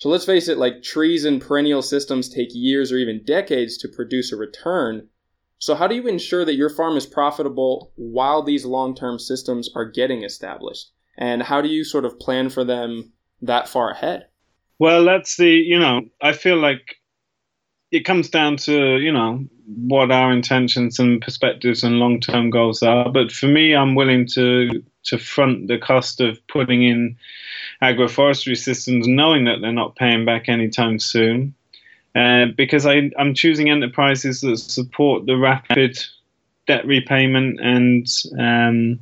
So let's face it, like trees and perennial systems take years or even decades to produce a return. So how do you ensure that your farm is profitable while these long-term systems are getting established? And how do you sort of plan for them that far ahead? Well, that's the, you know, I feel like it comes down to, you know, what our intentions and perspectives and long-term goals are. But for me, I'm willing to to front the cost of putting in agroforestry systems, knowing that they're not paying back anytime soon, uh, because I, I'm choosing enterprises that support the rapid debt repayment and um,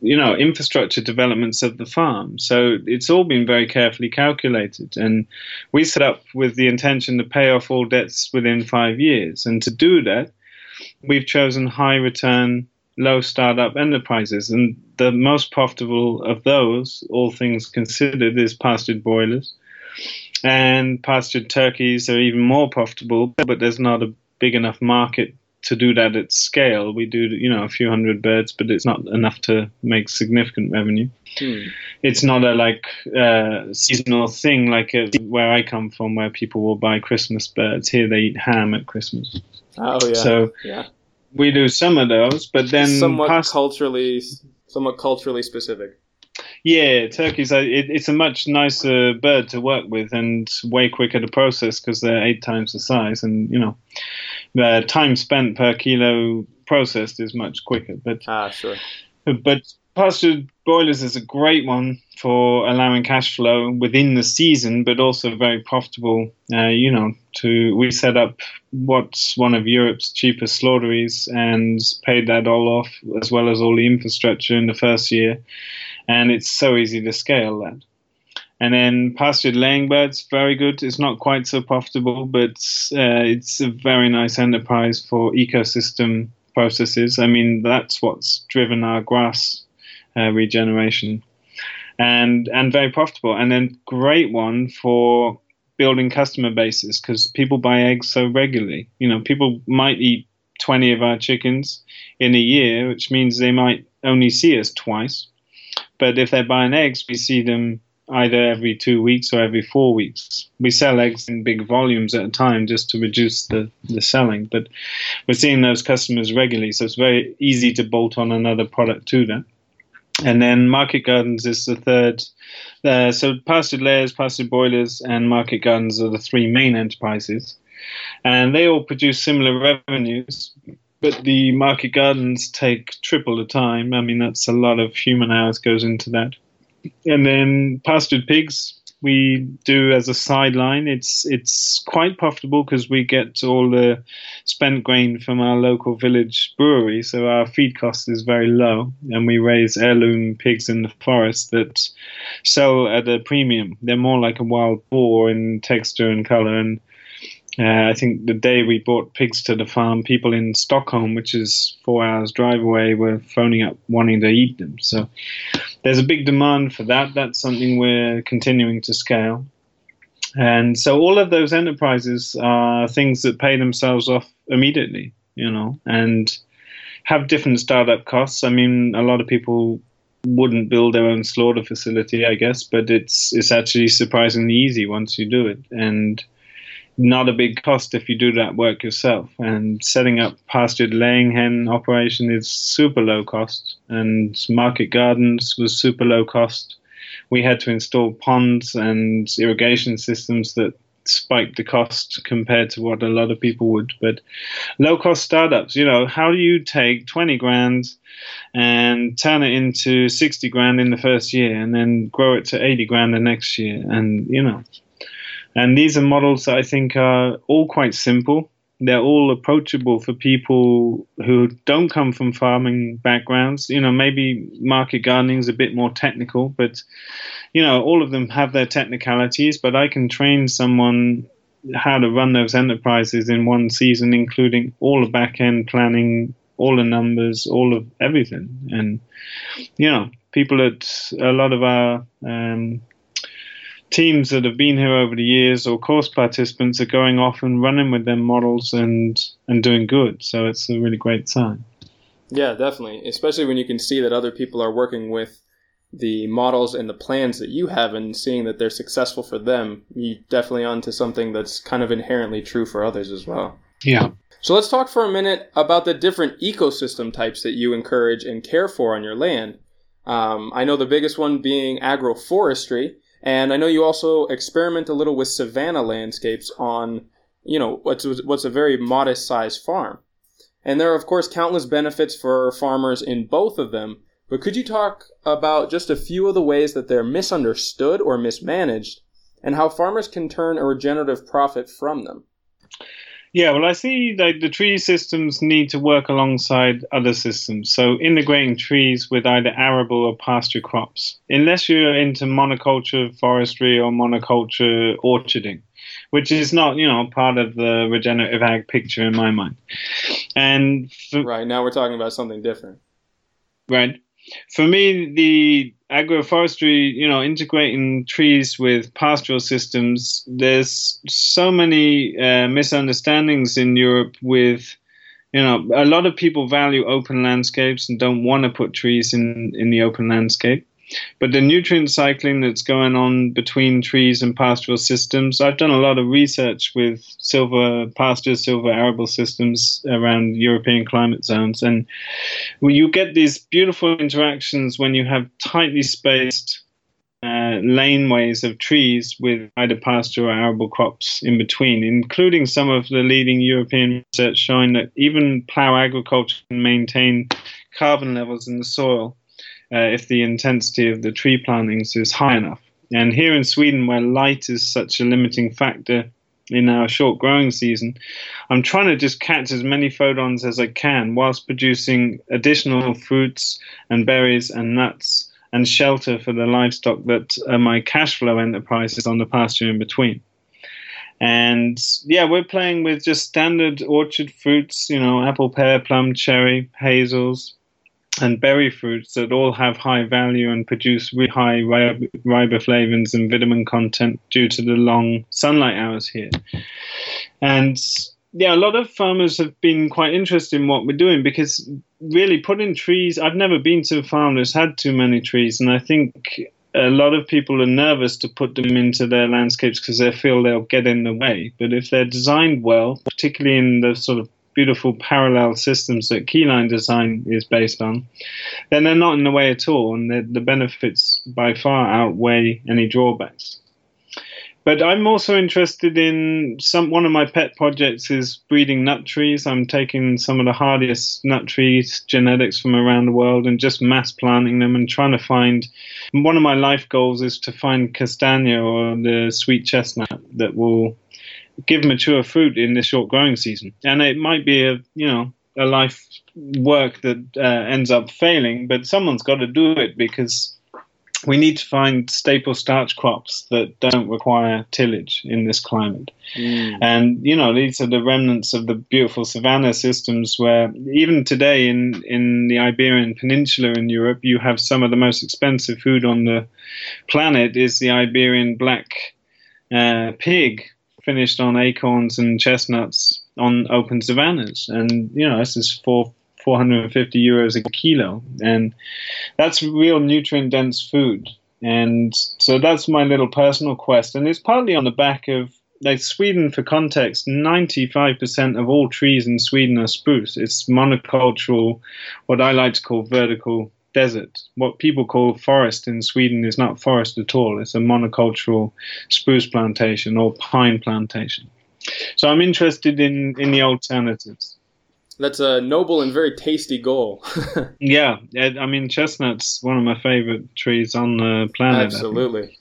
you know infrastructure developments of the farm. So it's all been very carefully calculated, and we set up with the intention to pay off all debts within five years. And to do that, we've chosen high return low startup enterprises. And the most profitable of those, all things considered, is pastured broilers. And pastured turkeys are even more profitable, but there's not a big enough market to do that at scale. We do, you know, a few hundred birds, but it's not enough to make significant revenue. Hmm. It's not a like uh, seasonal thing like a, where I come from, where people will buy Christmas birds. Here they eat ham at Christmas. Oh yeah. So yeah we do some of those, but then somewhat past- culturally, somewhat culturally specific. Yeah, turkeys. It, it's a much nicer bird to work with and way quicker to process because they're eight times the size, and you know, the time spent per kilo processed is much quicker. But ah, sure. But pastured broilers is a great one for allowing cash flow within the season, but also very profitable. Uh, you know, to we set up what's one of Europe's cheapest slaughteries and paid that all off, as well as all the infrastructure in the first year, and it's so easy to scale that. And then pastured laying birds, very good. It's not quite so profitable, but uh, it's a very nice enterprise for ecosystem processes. I mean, that's what's driven our grass uh, regeneration, and and very profitable. And then great one for building customer bases because people buy eggs so regularly. You know, people might eat 20 of our chickens in a year, which means they might only see us twice. But if they're buying eggs, we see them either every two weeks or every four weeks. We sell eggs in big volumes at a time just to reduce the, the selling, but we're seeing those customers regularly, so it's very easy to bolt on another product to that. And then market gardens is the third. Uh, so pastured layers, pastured broilers, and market gardens are the three main enterprises, and they all produce similar revenues. But the market gardens take triple the time. I mean, that's a lot of human hours goes into that. And then pastured pigs, we do as a sideline. It's it's quite profitable because we get all the spent grain from our local village brewery, so our feed cost is very low, and we raise heirloom pigs in the forest that sell at a premium. They're more like a wild boar in texture and color, and uh, I think the day we brought pigs to the farm, people in Stockholm, which is four hours drive away, were phoning up wanting to eat them. So there's a big demand for that. That's something we're continuing to scale. And so all of those enterprises are things that pay themselves off immediately, you know, and have different startup costs. I mean, a lot of people wouldn't build their own slaughter facility, I guess, but it's it's actually surprisingly easy once you do it. And not a big cost if you do that work yourself. And setting up pastured laying hen operation is super low cost, and market gardens was super low cost. We had to install ponds and irrigation systems that spiked the cost compared to what a lot of people would. But low cost startups, you know, how do you take 20 grand and turn it into 60 grand in the first year and then grow it to 80 grand the next year? And, you know, and these are models that I think are all quite simple. They're all approachable for people who don't come from farming backgrounds. You know, maybe market gardening is a bit more technical, but you know, all of them have their technicalities. But I can train someone how to run those enterprises in one season, including all the back end planning, all the numbers, all of everything. And you know, people at a lot of our um, teams that have been here over the years or course participants are going off and running with their models and and doing good. So it's a really great sign. Yeah, definitely. Especially when you can see that other people are working with the models and the plans that you have and seeing that they're successful for them, you definitely onto something that's kind of inherently true for others as well. Yeah. So let's talk for a minute about the different ecosystem types that you encourage and care for on your land. Um, I know the biggest one being agroforestry, and I know you also experiment a little with savanna landscapes on, you know, what's what's a very modest sized farm. And there are of course countless benefits for farmers in both of them. But could you talk about just a few of the ways that they're misunderstood or mismanaged, and how farmers can turn a regenerative profit from them? Yeah, well, I see that the tree systems need to work alongside other systems. So integrating trees with either arable or pasture crops, unless you're into monoculture forestry or monoculture orcharding, which is not, you know, part of the regenerative ag picture in my mind. And for, right now, we're talking about something different. Right for me, the agroforestry, you know, integrating trees with pastoral systems, there's so many uh, misunderstandings in Europe with, you know, a lot of people value open landscapes and don't want to put trees in, in the open landscape. But the nutrient cycling that's going on between trees and pastoral systems, I've done a lot of research with silver pasture, silvoarable systems around European climate zones. And you get these beautiful interactions when you have tightly spaced uh, laneways of trees with either pasture or arable crops in between, including some of the leading European research showing that even plough agriculture can maintain carbon levels in the soil uh, if the intensity of the tree plantings is high enough. And here in Sweden, where light is such a limiting factor in our short growing season, I'm trying to just catch as many photons as I can whilst producing additional fruits and berries and nuts and shelter for the livestock that are my cash flow enterprise is on the pasture in between. And yeah, we're playing with just standard orchard fruits, you know, apple, pear, plum, cherry, hazels, and berry fruits that all have high value and produce really high rib- riboflavins and vitamin content due to the long sunlight hours here. And yeah, a lot of farmers have been quite interested in what we're doing because really putting trees, I've never been to a farm that's had too many trees, and I think a lot of people are nervous to put them into their landscapes because they feel they'll get in the way. But if they're designed well, particularly in the sort of beautiful parallel systems that Keyline design is based on, then they're not in the way at all, and the, the benefits by far outweigh any drawbacks. But I'm also interested in some. One of my pet projects is breeding nut trees. I'm taking some of the hardiest nut trees genetics from around the world and just mass planting them and trying to find. One of my life goals is to find castagna or the sweet chestnut that will give mature fruit in this short growing season. And it might be a you know a life work that uh, ends up failing, but someone's got to do it because we need to find staple starch crops that don't require tillage in this climate. Mm. And you know these are the remnants of the beautiful savanna systems where even today in in the Iberian Peninsula in Europe you have some of the most expensive food on the planet is the Iberian black uh, pig finished on acorns and chestnuts on open savannas, and you know this is for 450 euros a kilo, and that's real nutrient dense food. And so that's my little personal quest, and it's partly on the back of like Sweden, for context, 95% of all trees in Sweden are spruce. It's monocultural, what I like to call vertical desert. What people call forest in Sweden is not forest at all. It's a monocultural spruce plantation or pine plantation. So I'm interested in, in the alternatives. That's a noble and very tasty goal. (laughs) yeah, I mean chestnut's one of my favorite trees on the planet. Absolutely.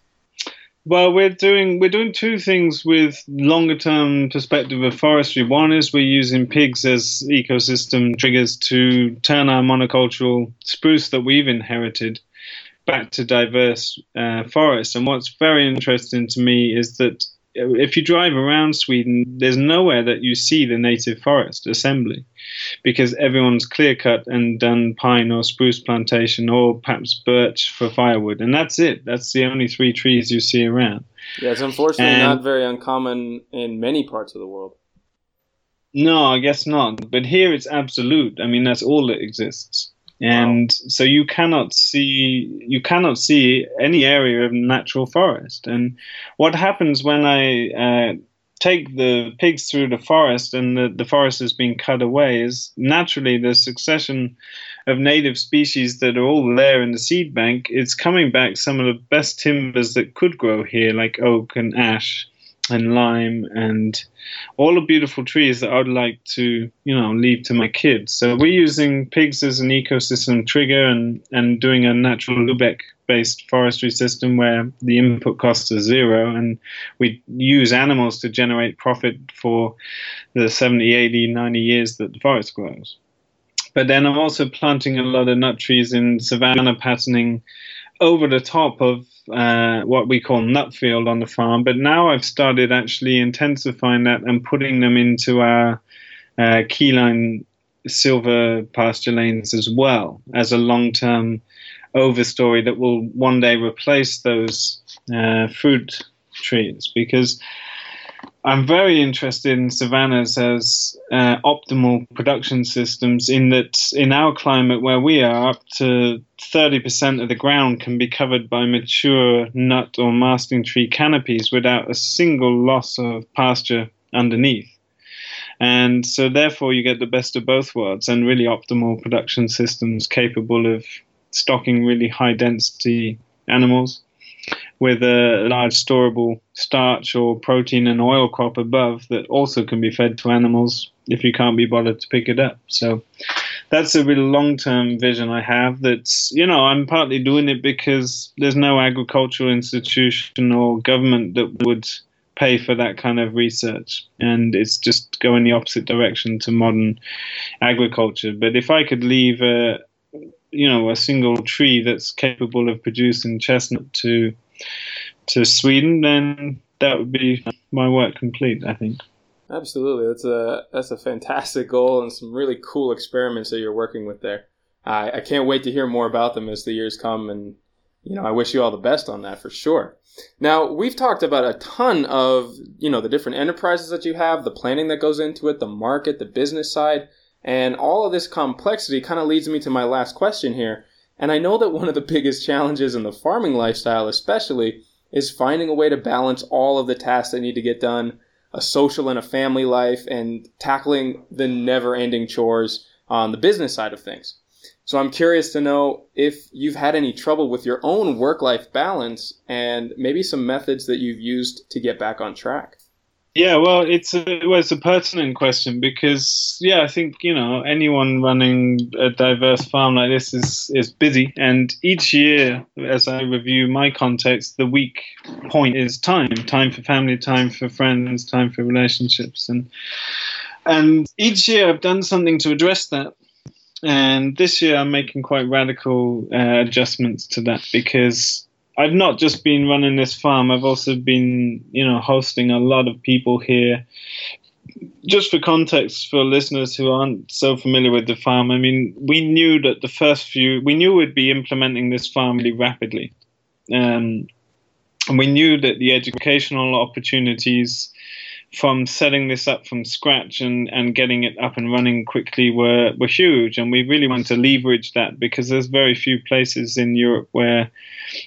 Well, we're doing we're doing two things with longer term perspective of forestry. One is we're using pigs as ecosystem triggers to turn our monocultural spruce that we've inherited back to diverse uh, forests. And what's very interesting to me is that if you drive around Sweden, there's nowhere that you see the native forest assembly because everyone's clear cut and done pine or spruce plantation or perhaps birch for firewood. And that's it. That's the only three trees you see around. Yeah, it's unfortunately and, not very uncommon in many parts of the world. No, I guess not. But here it's absolute. I mean, that's all that exists and wow. so you cannot see you cannot see any area of natural forest. And what happens when i uh, take the pigs through the forest and the, the forest is being cut away is naturally the succession of native species that are all there in the seed bank. It's coming back some of the best timbers that could grow here like oak and ash and lime and all the beautiful trees that I would like to, you know, leave to my kids. So we're using pigs as an ecosystem trigger and, and doing a natural Lubeck based forestry system where the input costs are zero and we use animals to generate profit for the 70, 80, 90 years that the forest grows. But then I'm also planting a lot of nut trees in savanna patterning over the top of uh, what we call nut field on the farm. But now I've started actually intensifying that and putting them into our uh, keyline silvopasture lanes as well as a long term overstory that will one day replace those uh, fruit trees because I'm very interested in savannas as uh, optimal production systems. In that, in our climate where we are, up to 30% of the ground can be covered by mature nut or masting tree canopies without a single loss of pasture underneath. And so, therefore, you get the best of both worlds and really optimal production systems capable of stocking really high density animals with a large storable starch or protein and oil crop above that also can be fed to animals if you can't be bothered to pick it up. So that's a really long term vision I have. That's, you know, I'm partly doing it because there's no agricultural institution or government that would pay for that kind of research. And it's just going the opposite direction to modern agriculture. But if I could leave a, you know, a single tree that's capable of producing chestnut to to Sweden, then that would be my work complete. I think. Absolutely, that's a that's a fantastic goal and some really cool experiments that you're working with there. I, I can't wait to hear more about them as the years come, and you know I wish you all the best on that for sure. Now we've talked about a ton of you know the different enterprises that you have, the planning that goes into it, the market, the business side, and all of this complexity kind of leads me to my last question here. And I know that one of the (laughs) biggest challenges in the farming lifestyle, especially, is finding a way to balance all of the tasks that need to get done, a social and a family life, and tackling the never ending chores on the business side of things. So I'm curious to know if you've had any trouble with your own work life balance and maybe some methods that you've used to get back on track. Yeah, well, it's a, well, it's a pertinent question because yeah, I think you know anyone running a diverse farm like this is is busy, and each year, as I review my context, the weak point is time, time for family, time for friends, time for relationships, and and each year I've done something to address that. And this year I'm making quite radical uh, adjustments to that because I've not just been running this farm. I've also been, you know, hosting a lot of people here. Just for context, for listeners who aren't so familiar with the farm, I mean, we knew that the first few, we knew we'd be implementing this farm really rapidly, um, and we knew that the educational opportunities from setting this up from scratch and, and getting it up and running quickly were, were huge. And we really want to leverage that because there's very few places in Europe where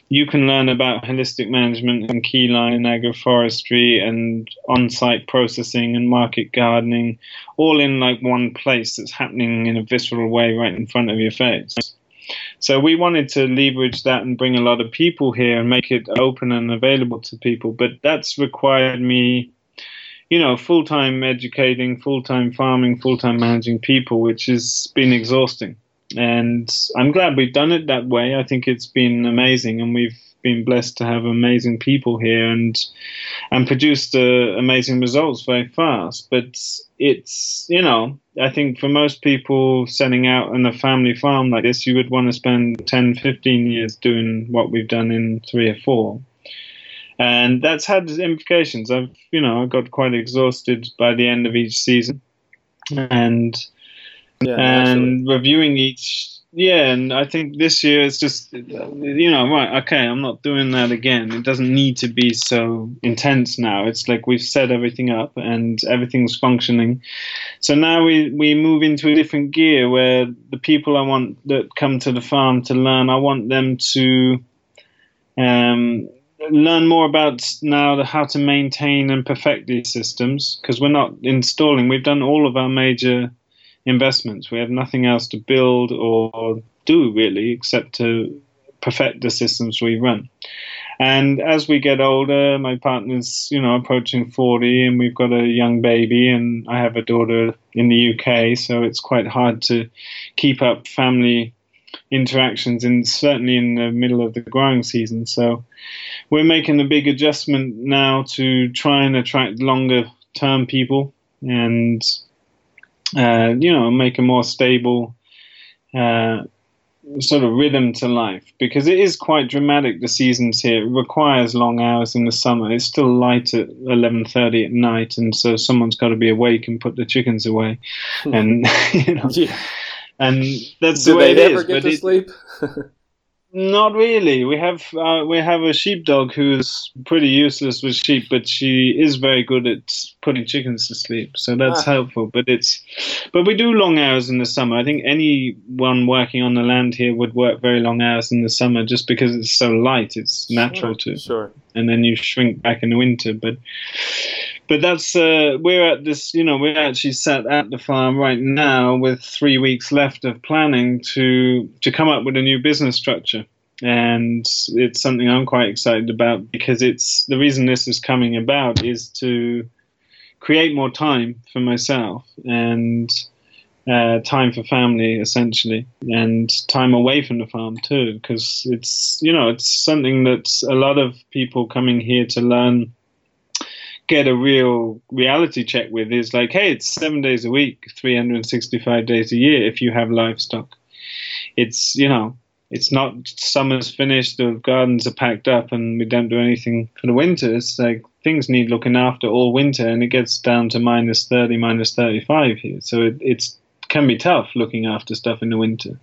you can learn about holistic management and keyline and agroforestry and on-site processing and market gardening all in like one place that's happening in a visceral way right in front of your face. So we wanted to leverage that and bring a lot of people here and make it open and available to people. But that's required me you know, full time educating, full time farming, full time managing people, which has been exhausting. And I'm glad we've done it that way. I think it's been amazing, and we've been blessed to have amazing people here and and produced uh, amazing results very fast. But it's you know, I think for most people setting out on a family farm like this, you would want to spend 10, 15 years doing what we've done in three or four. And that's had implications. I've you know I got quite exhausted by the end of each season, and yeah, and reviewing each yeah, and I think this year it's just, you know, right, okay, I'm not doing that again. It doesn't need to be so intense now. It's like we've set everything up and everything's functioning. So now we, we move into a different gear where the people I want that come to the farm to learn, I want them to um, learn more about now how to maintain and perfect these systems because we're not installing. We've done all of our major investments. We have nothing else to build or do really except to perfect the systems we run. And as we get older, my partner's, you know, approaching 40 and we've got a young baby and I have a daughter in the UK, so it's quite hard to keep up family interactions and certainly in the middle of the growing season. So we're making a big adjustment now to try and attract longer term people and uh, you know, make a more stable uh, sort of rhythm to life because it is quite dramatic. The seasons here it requires long hours in the summer. It's still light at eleven thirty at night, and so someone's got to be awake and put the chickens away, (laughs) and (laughs) you know, yeah. And that's Do the way they it ever is. Get to it, sleep? (laughs) Not really. We have uh, we have a sheepdog who's pretty useless with sheep, but she is very good at putting chickens to sleep, so that's ah. helpful. But it's but we do long hours in the summer. I think anyone working on the land here would work very long hours in the summer, just because it's so light. It's natural sure, to. Sure. And then you shrink back in the winter, but but that's uh, we're at this. You know, we're actually sat at the farm right now with three weeks left of planning to to come up with a new business structure, and it's something I'm quite excited about because it's the reason this is coming about is to create more time for myself and. Uh, time for family essentially and time away from the farm too because it's you know it's something that a lot of people coming here to learn get a real reality check with is like, hey, it's seven days a week, 365 days a year if you have livestock. It's, you know, it's not summer's finished, the gardens are packed up, and we don't do anything for the winter. It's like things need looking after all winter, and it gets down to minus 30, minus 35 here. So it it's, can be tough looking after stuff in the winter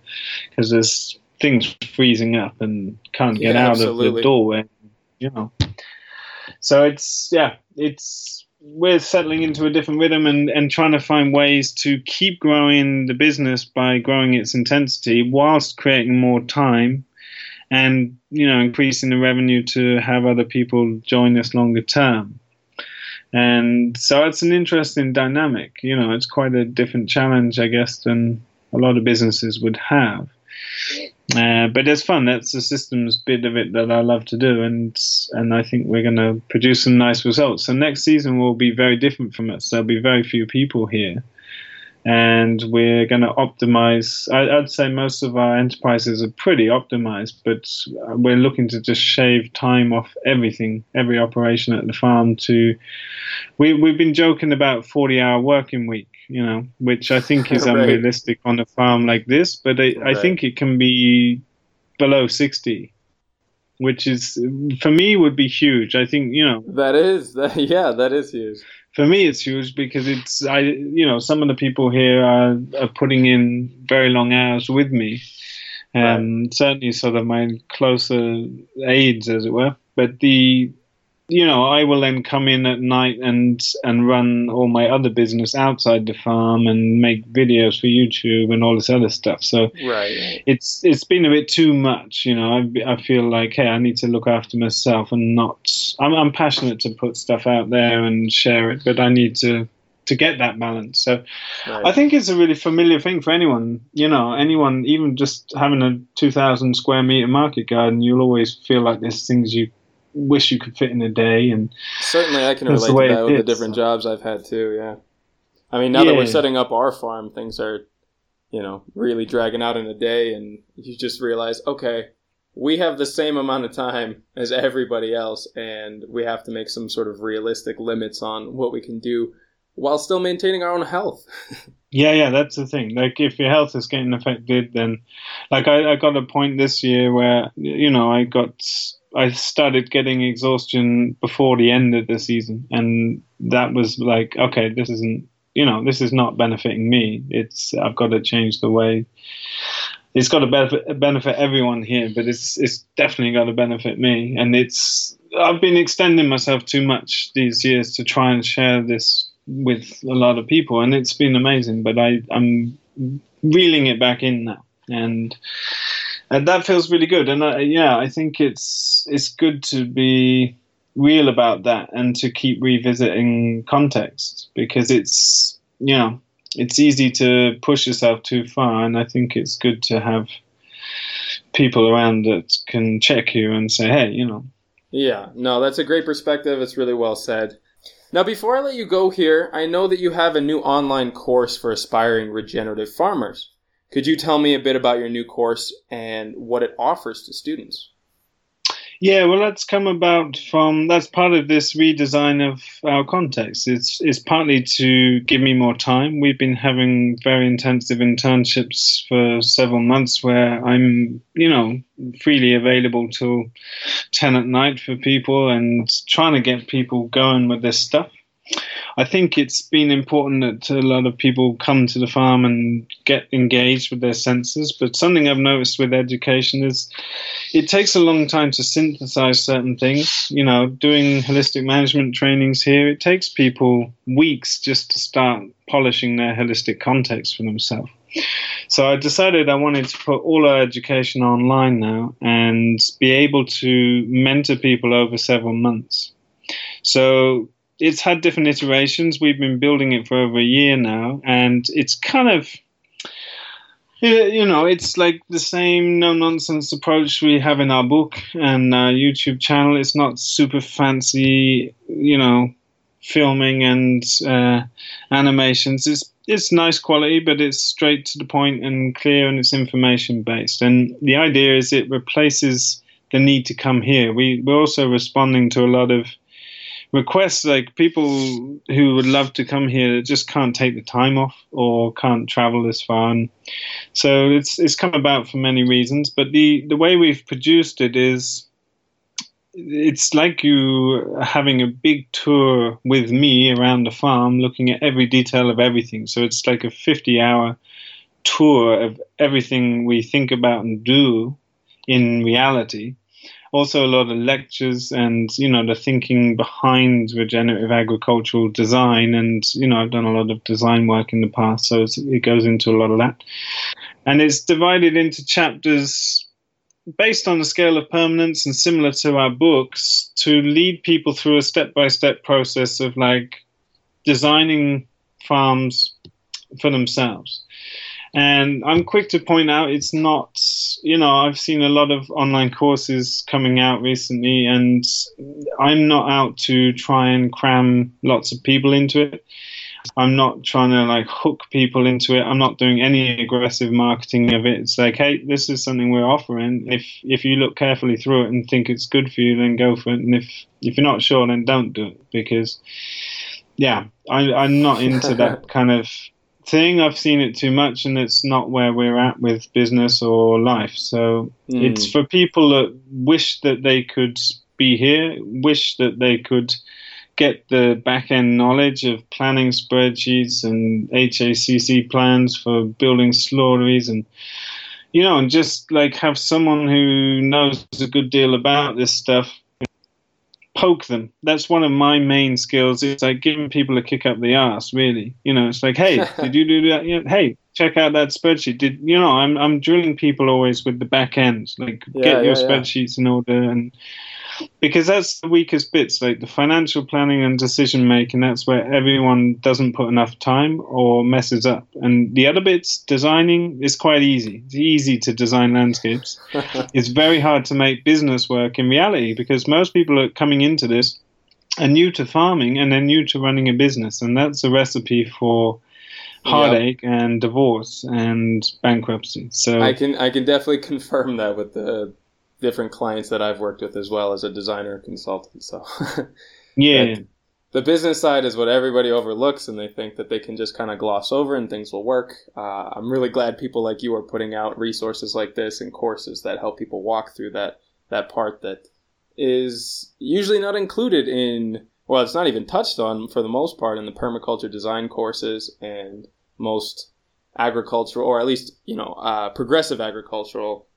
because there's things freezing up and can't get yeah, out absolutely. of the doorway, you know so it's yeah, it's we're settling into a different rhythm and, and trying to find ways to keep growing the business by growing its intensity whilst creating more time and you know increasing the revenue to have other people join us longer term. And so it's an interesting dynamic you know it's quite a different challenge i guess than a lot of businesses would have uh, but it's fun. That's the systems bit of it that I love to do, and and I think we're going to produce some nice results. So next season will be very different from us. There'll be very few people here, and we're going to optimize. I, would say most of our enterprises are pretty optimized, but we're looking to just shave time off everything, every operation at the farm. To we we've been joking about forty hour working week you know, which I think is (laughs) right. unrealistic on a farm like this. But I, right. I think it can be below 60, which is, for me, would be huge. I think, you know. That is, that, (laughs) yeah, that is huge. For me, it's huge because it's, I, you know, some of the people here are, are putting in very long hours with me. Um, right. Certainly, sort of my closer aides, as it were. But the you know, I will then come in at night and and run all my other business outside the farm and make videos for YouTube and all this other stuff. So right. it's it's been a bit too much. You know, I, I feel like hey, I need to look after myself and not. I'm I'm passionate to put stuff out there and share it, but I need to to get that balance. So right. I think it's a really familiar thing for anyone. You know, anyone, even just having a 2,000 square meter market garden, you'll always feel like there's things you wish you could fit in a day. And certainly, I can relate to that with the different jobs I've had too. Yeah, I mean, now yeah. that we're setting up our farm, things are, you know, really dragging out in a day, and you just realize, okay, we have the same amount of time as everybody else, and we have to make some sort of realistic limits on what we can do while still maintaining our own health. (laughs) yeah, yeah, that's the thing. Like, if your health is getting affected, then, like, I, I got a point this year where, you know, I got I started getting exhaustion before the end of the season, and that was like, okay, this isn't, you know, this is not benefiting me. It's I've got to change the way. It's got to benefit benefit everyone here, but it's it's definitely got to benefit me, and it's I've been extending myself too much these years to try and share this with a lot of people, and it's been amazing. But I I'm reeling it back in now, and and that feels really good. And I, yeah, I think it's it's good to be real about that and to keep revisiting context because it's you know it's easy to push yourself too far, and I think it's good to have people around that can check you and say, hey, you know. Yeah, no, that's a great perspective. It's really well said. Now, before I let you go here, I know that you have a new online course for aspiring regenerative farmers. Could you tell me a bit about your new course and what it offers to students? Yeah, well, that's come about from that's part of this redesign of our context. It's it's partly to give me more time. We've been having very intensive internships for several months, where I'm, you know, freely available till ten at night for people and trying to get people going with this stuff. I think it's been important that a lot of people come to the farm and get engaged with their senses. But something I've noticed with education is it takes a long time to synthesize certain things. You know, doing holistic management trainings here, it takes people weeks just to start polishing their holistic context for themselves. So I decided I wanted to put all our education online now and be able to mentor people over several months. So it's had different iterations. We've been building it for over a year now, and it's kind of you know, it's like the same no nonsense approach we have in our book and our YouTube channel. It's not super fancy, you know, filming and uh, animations. It's it's nice quality, but it's straight to the point and clear, and it's information based. And the idea is it replaces the need to come here. We we're also responding to a lot of requests like people who would love to come here just can't take the time off or can't travel this far. And so it's it's come about for many reasons but the the way we've produced it is it's like you having a big tour with me around the farm looking at every detail of everything. So it's like a 50 hour tour of everything we think about and do in reality also a lot of lectures and you know the thinking behind regenerative agricultural design. And you know I've done a lot of design work in the past so it goes into a lot of that. And it's divided into chapters based on the scale of permanence and similar to our books to lead people through a step-by-step process of like designing farms for themselves and I'm quick to point out it's not, you know, I've seen a lot of online courses coming out recently, and I'm not out to try and cram lots of people into it. I'm not trying to like hook people into it. I'm not doing any aggressive marketing of it. It's like, hey, this is something we're offering. If if you look carefully through it and think it's good for you, then go for it. And if if you're not sure, then don't do it because, yeah, I, I'm not into that (laughs) kind of thing. I've seen it too much, and it's not where we're at with business or life. So mm. it's for people that wish that they could be here, wish that they could get the back end knowledge of planning spreadsheets and HACCP plans for building slaughteries and you know, and just like have someone who knows a good deal about this stuff poke them. That's one of my main skills. It's like giving people a kick up the ass, really. You know, it's like, hey, (laughs) did you do that? You know, hey, check out that spreadsheet. Did you know? I'm I'm drilling people always with the back end. Like, yeah, get your yeah, spreadsheets in order and because that's the weakest bits like the financial planning and decision making that's where everyone doesn't put enough time or messes up and the other bits designing is quite easy it's easy to design landscapes (laughs) it's very hard to make business work in reality because most people are coming into this are new to farming and they're new to running a business and that's a recipe for heartache yep. and divorce and bankruptcy so i can i can definitely (laughs) confirm that with the different clients that I've worked with as well as a designer consultant. So (laughs) yeah. the business side is what everybody overlooks, and they think that they can just kind of gloss over and things will work. Uh, I'm really glad people like you are putting out resources like this and courses that help people walk through that that part that is usually not included in, well, it's not even touched on for the most part in the permaculture design courses and most agricultural, or at least, you know, uh, progressive agricultural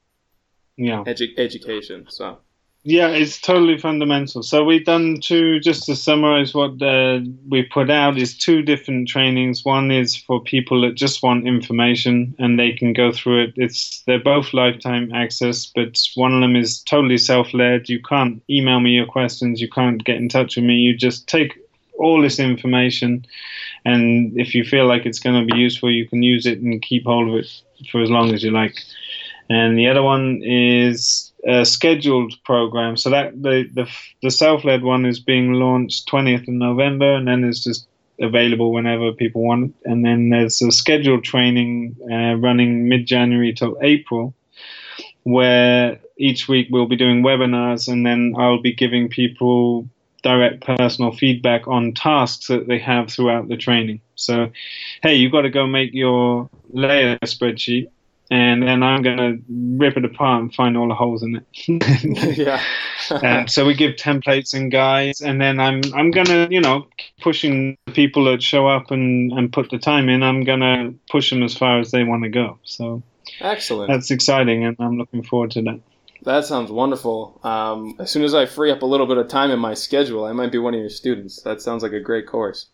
yeah. edu- education. So. Yeah, it's totally fundamental. So we've done two, just to summarize what uh, we put out, is two different trainings. One is for people that just want information and they can go through it. It's they're both lifetime access, but one of them is totally self-led. You can't email me your questions. You can't get in touch with me. You just take all this information, and if you feel like it's going to be useful, you can use it and keep hold of it for as long as you like. And the other one is scheduled program. So that the the, the self led one is being launched 20th of November, and then it's just available whenever people want it. And then there's a scheduled training uh, running mid January till April, where each week we'll be doing webinars, and then I'll be giving people direct personal feedback on tasks that they have throughout the training. So, hey, you've got to go make your layer spreadsheet and then I'm going to rip it apart and find all the holes in it. (laughs) yeah. (laughs) um, so we give templates and guides, and then I'm I'm going to you know pushing people that show up and and put the time in. I'm going to push them as far as they want to go. So excellent. That's exciting, and I'm looking forward to that. That sounds wonderful. Um, as soon as I free up a little bit of time in my schedule, I might be one of your students. That sounds like a great course.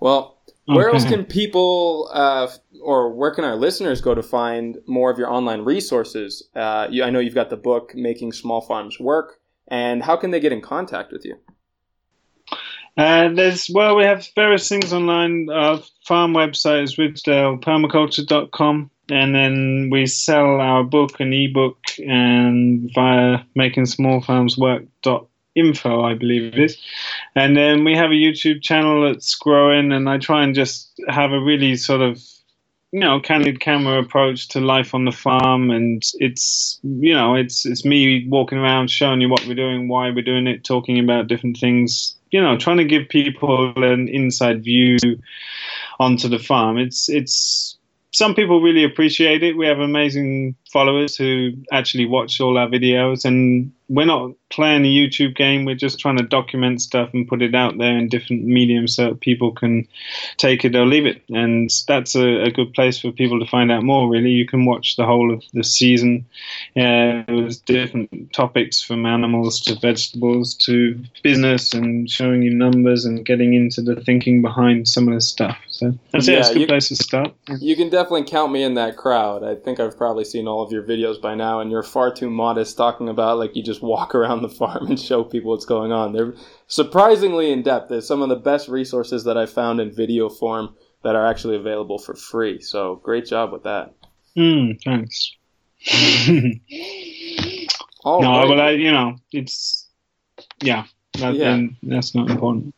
Well, where okay. else (laughs) can people uh, or where can our listeners go to find more of your online resources? Uh, you, I know you've got the book "Making Small Farms Work," and how can they get in contact with you? Uh, there's well, we have various things online. Our farm website is ridgedalepermaculture.com, and then we sell our book and ebook and via making small farms work.com info, I believe it is. And then we have a YouTube channel that's growing, and I try and just have a really sort of you know candid camera approach to life on the farm. And it's you know it's it's me walking around showing you what we're doing why we're doing it talking about different things you know trying to give people an inside view onto the farm. It's it's some people really appreciate it. We have amazing followers who actually watch all our videos and we're not playing a YouTube game. We're just trying to document stuff and put it out there in different mediums so people can take it or leave it. And that's a, a good place for people to find out more. Really, you can watch the whole of the season. Uh, there's different topics from animals to vegetables to business and showing you numbers and getting into the thinking behind some of the stuff. So that's yeah, it. It's a good you, place to start. You can definitely count me in that crowd. I think I've probably seen all of your videos by now, and you're far too modest talking about like you just walk (laughs) around the farm and show people what's going on. They're surprisingly in depth. There's some of the best resources that I found in video form that are actually available for free. So great job with that. Mm, thanks. (laughs) no, right. but I, you know, it's yeah, that, yeah. that's not important.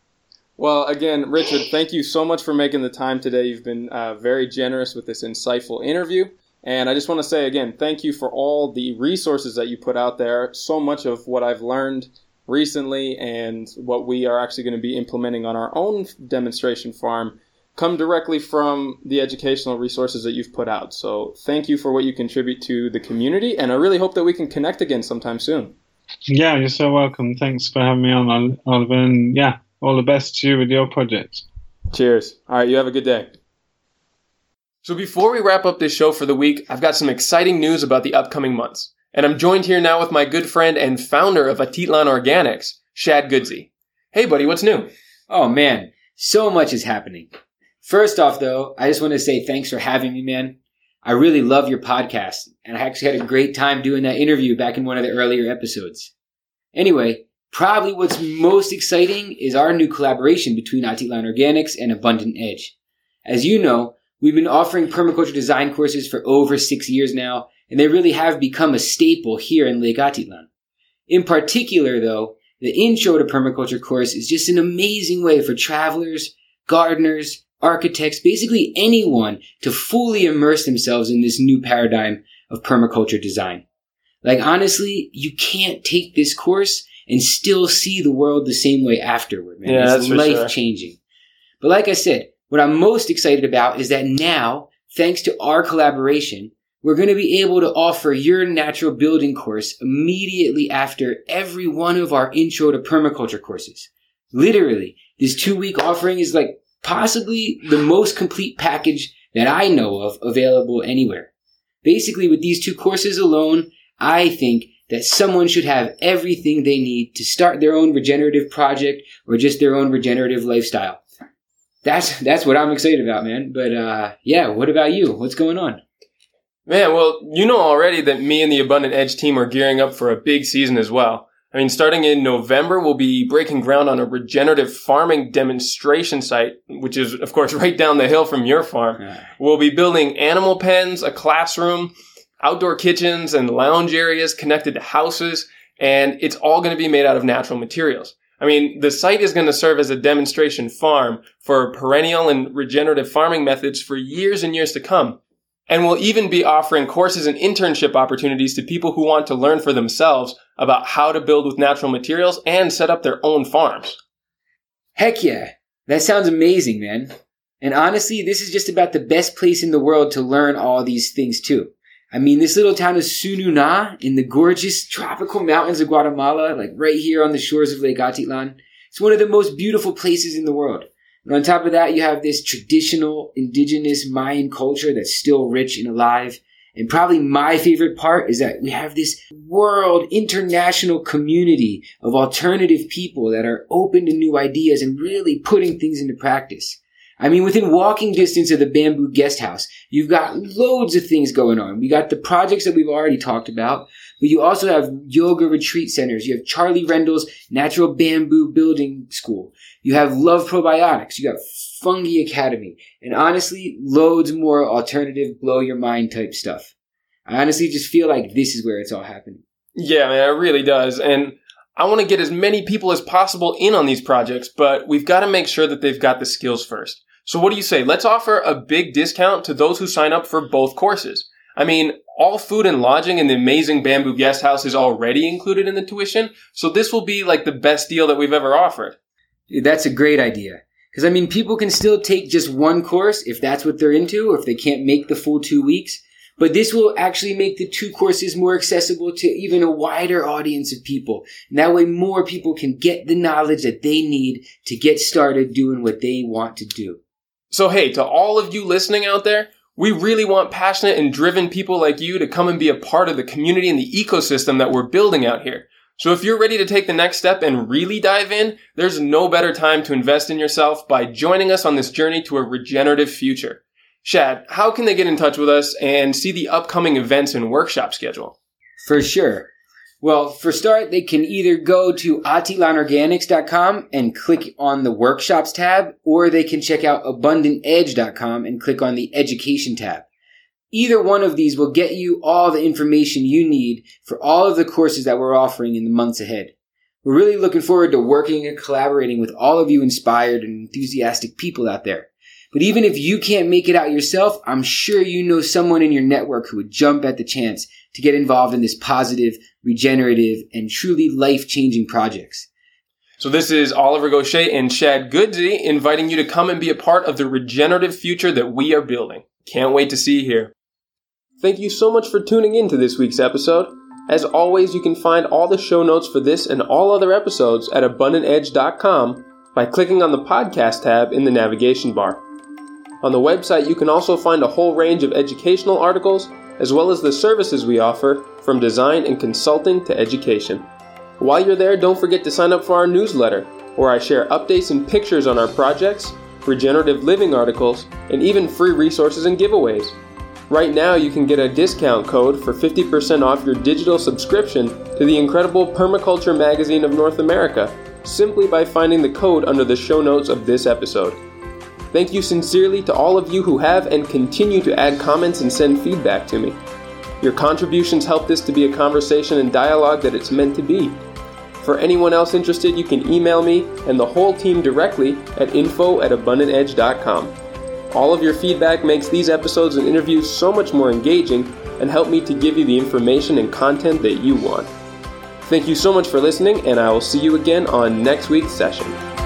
Well, again, Richard, thank you so much for making the time today. You've been uh, very generous with this insightful interview. And I just want to say again, thank you for all the resources that you put out there. So much of what I've learned recently and what we are actually going to be implementing on our own demonstration farm come directly from the educational resources that you've put out. So thank you for what you contribute to the community. And I really hope that we can connect again sometime soon. Yeah, you're so welcome. Thanks for having me on, Oliver. And yeah, all the best to you with your project. Cheers. All right, you have a good day. So before we wrap up this show for the week, I've got some exciting news about the upcoming months. And I'm joined here now with my good friend and founder of Atitlan Organics, Shad Qudsi. Hey buddy, what's new? Oh man, so much is happening. First off though, I just want to say thanks for having me, man. I really love your podcast, and I actually had a great time doing that interview back in one of the earlier episodes. Anyway, probably what's most exciting is our new collaboration between Atitlan Organics and Abundant Edge. As you know, We've been offering permaculture design courses for over six years now, and they really have become a staple here in Lake Atitlan. In particular, though, the Intro to Permaculture course is just an amazing way for travelers, gardeners, architects, basically anyone to fully immerse themselves in this new paradigm of permaculture design. Like honestly, you can't take this course and still see the world the same way afterward, man. Yeah, it's life changing. Sure. But like I said, what I'm most excited about is that now, thanks to our collaboration, we're going to be able to offer your natural building course immediately after every one of our intro to permaculture courses. Literally, this two week offering is like possibly the most complete package that I know of available anywhere. Basically, with these two courses alone, I think that someone should have everything they need to start their own regenerative project or just their own regenerative lifestyle. That's that's what I'm excited about, man. But uh, yeah, what about you? What's going on? Man, well, you know already that me and the Abundant Edge team are gearing up for a big season as well. I mean, starting in November, we'll be breaking ground on a regenerative farming demonstration site, which is, of course, (laughs) right down the hill from your farm. We'll be building animal pens, a classroom, outdoor kitchens, and lounge areas connected to houses, and it's all going to be made out of natural materials. I mean, the site is going to serve as a demonstration farm for perennial and regenerative farming methods for years and years to come. And we'll even be offering courses and internship opportunities to people who want to learn for themselves about how to build with natural materials and set up their own farms. Heck yeah. That sounds amazing, man. And honestly, this is just about the best place in the world to learn all these things too. I mean, this little town of Tzununa in the gorgeous tropical mountains of Guatemala, like right here on the shores of Lake Atitlan, it's one of the most beautiful places in the world. And on top of that, you have this traditional indigenous Mayan culture that's still rich and alive. And probably my favorite part is that we have this world international community of alternative people that are open to new ideas and really putting things into practice. I mean, within walking distance of the Bamboo Guest House, you've got loads of things going on. We got the projects that we've already talked about, but you also have yoga retreat centers. You have Charlie Rendell's Natural Bamboo Building School. You have Love Probiotics. You got Fungi Academy. And honestly, loads more alternative, blow your mind type stuff. I honestly just feel like this is where it's all happening. Yeah, man, it really does. And I want to get as many people as possible in on these projects, but we've got to make sure that they've got the skills first. So what do you say? Let's offer a big discount to those who sign up for both courses. I mean, all food and lodging in the amazing bamboo guest house is already included in the tuition, so this will be like the best deal that we've ever offered. That's a great idea. Because, I mean, people can still take just one course if that's what they're into, or if they can't make the full two weeks. But this will actually make the two courses more accessible to even a wider audience of people. And that way more people can get the knowledge that they need to get started doing what they want to do. So hey, to all of you listening out there, we really want passionate and driven people like you to come and be a part of the community and the ecosystem that we're building out here. So if you're ready to take the next step and really dive in, there's no better time to invest in yourself by joining us on this journey to a regenerative future. Shad, how can they get in touch with us and see the upcoming events and workshop schedule? For sure. Well, for start, they can either go to atitlanorganics.com and click on the workshops tab, or they can check out abundantedge.com and click on the education tab. Either one of these will get you all the information you need for all of the courses that we're offering in the months ahead. We're really looking forward to working and collaborating with all of you inspired and enthusiastic people out there. But even if you can't make it out yourself, I'm sure you know someone in your network who would jump at the chance to get involved in this positive, regenerative, and truly life changing projects. So this is Oliver Goshey and Shad Qudsi inviting you to come and be a part of the regenerative future that we are building. Can't wait to see you here. Thank you so much for tuning in to this week's episode. As always, you can find all the show notes for this and all other episodes at abundantedge.com by clicking on the podcast tab in the navigation bar. On the website, you can also find a whole range of educational articles as well as the services we offer from design and consulting to education. While you're there, don't forget to sign up for our newsletter, where I share updates and pictures on our projects, regenerative living articles, and even free resources and giveaways. Right now, you can get a discount code for 50% off your digital subscription to the incredible Permaculture Magazine of North America simply by finding the code under the show notes of this episode. Thank you sincerely to all of you who have and continue to add comments and send feedback to me. Your contributions help this to be a conversation and dialogue that it's meant to be. For anyone else interested, you can email me and the whole team directly at info at abundantedge.com. All of your feedback makes these episodes and interviews so much more engaging and help me to give you the information and content that you want. Thank you so much for listening, and I will see you again on next week's session.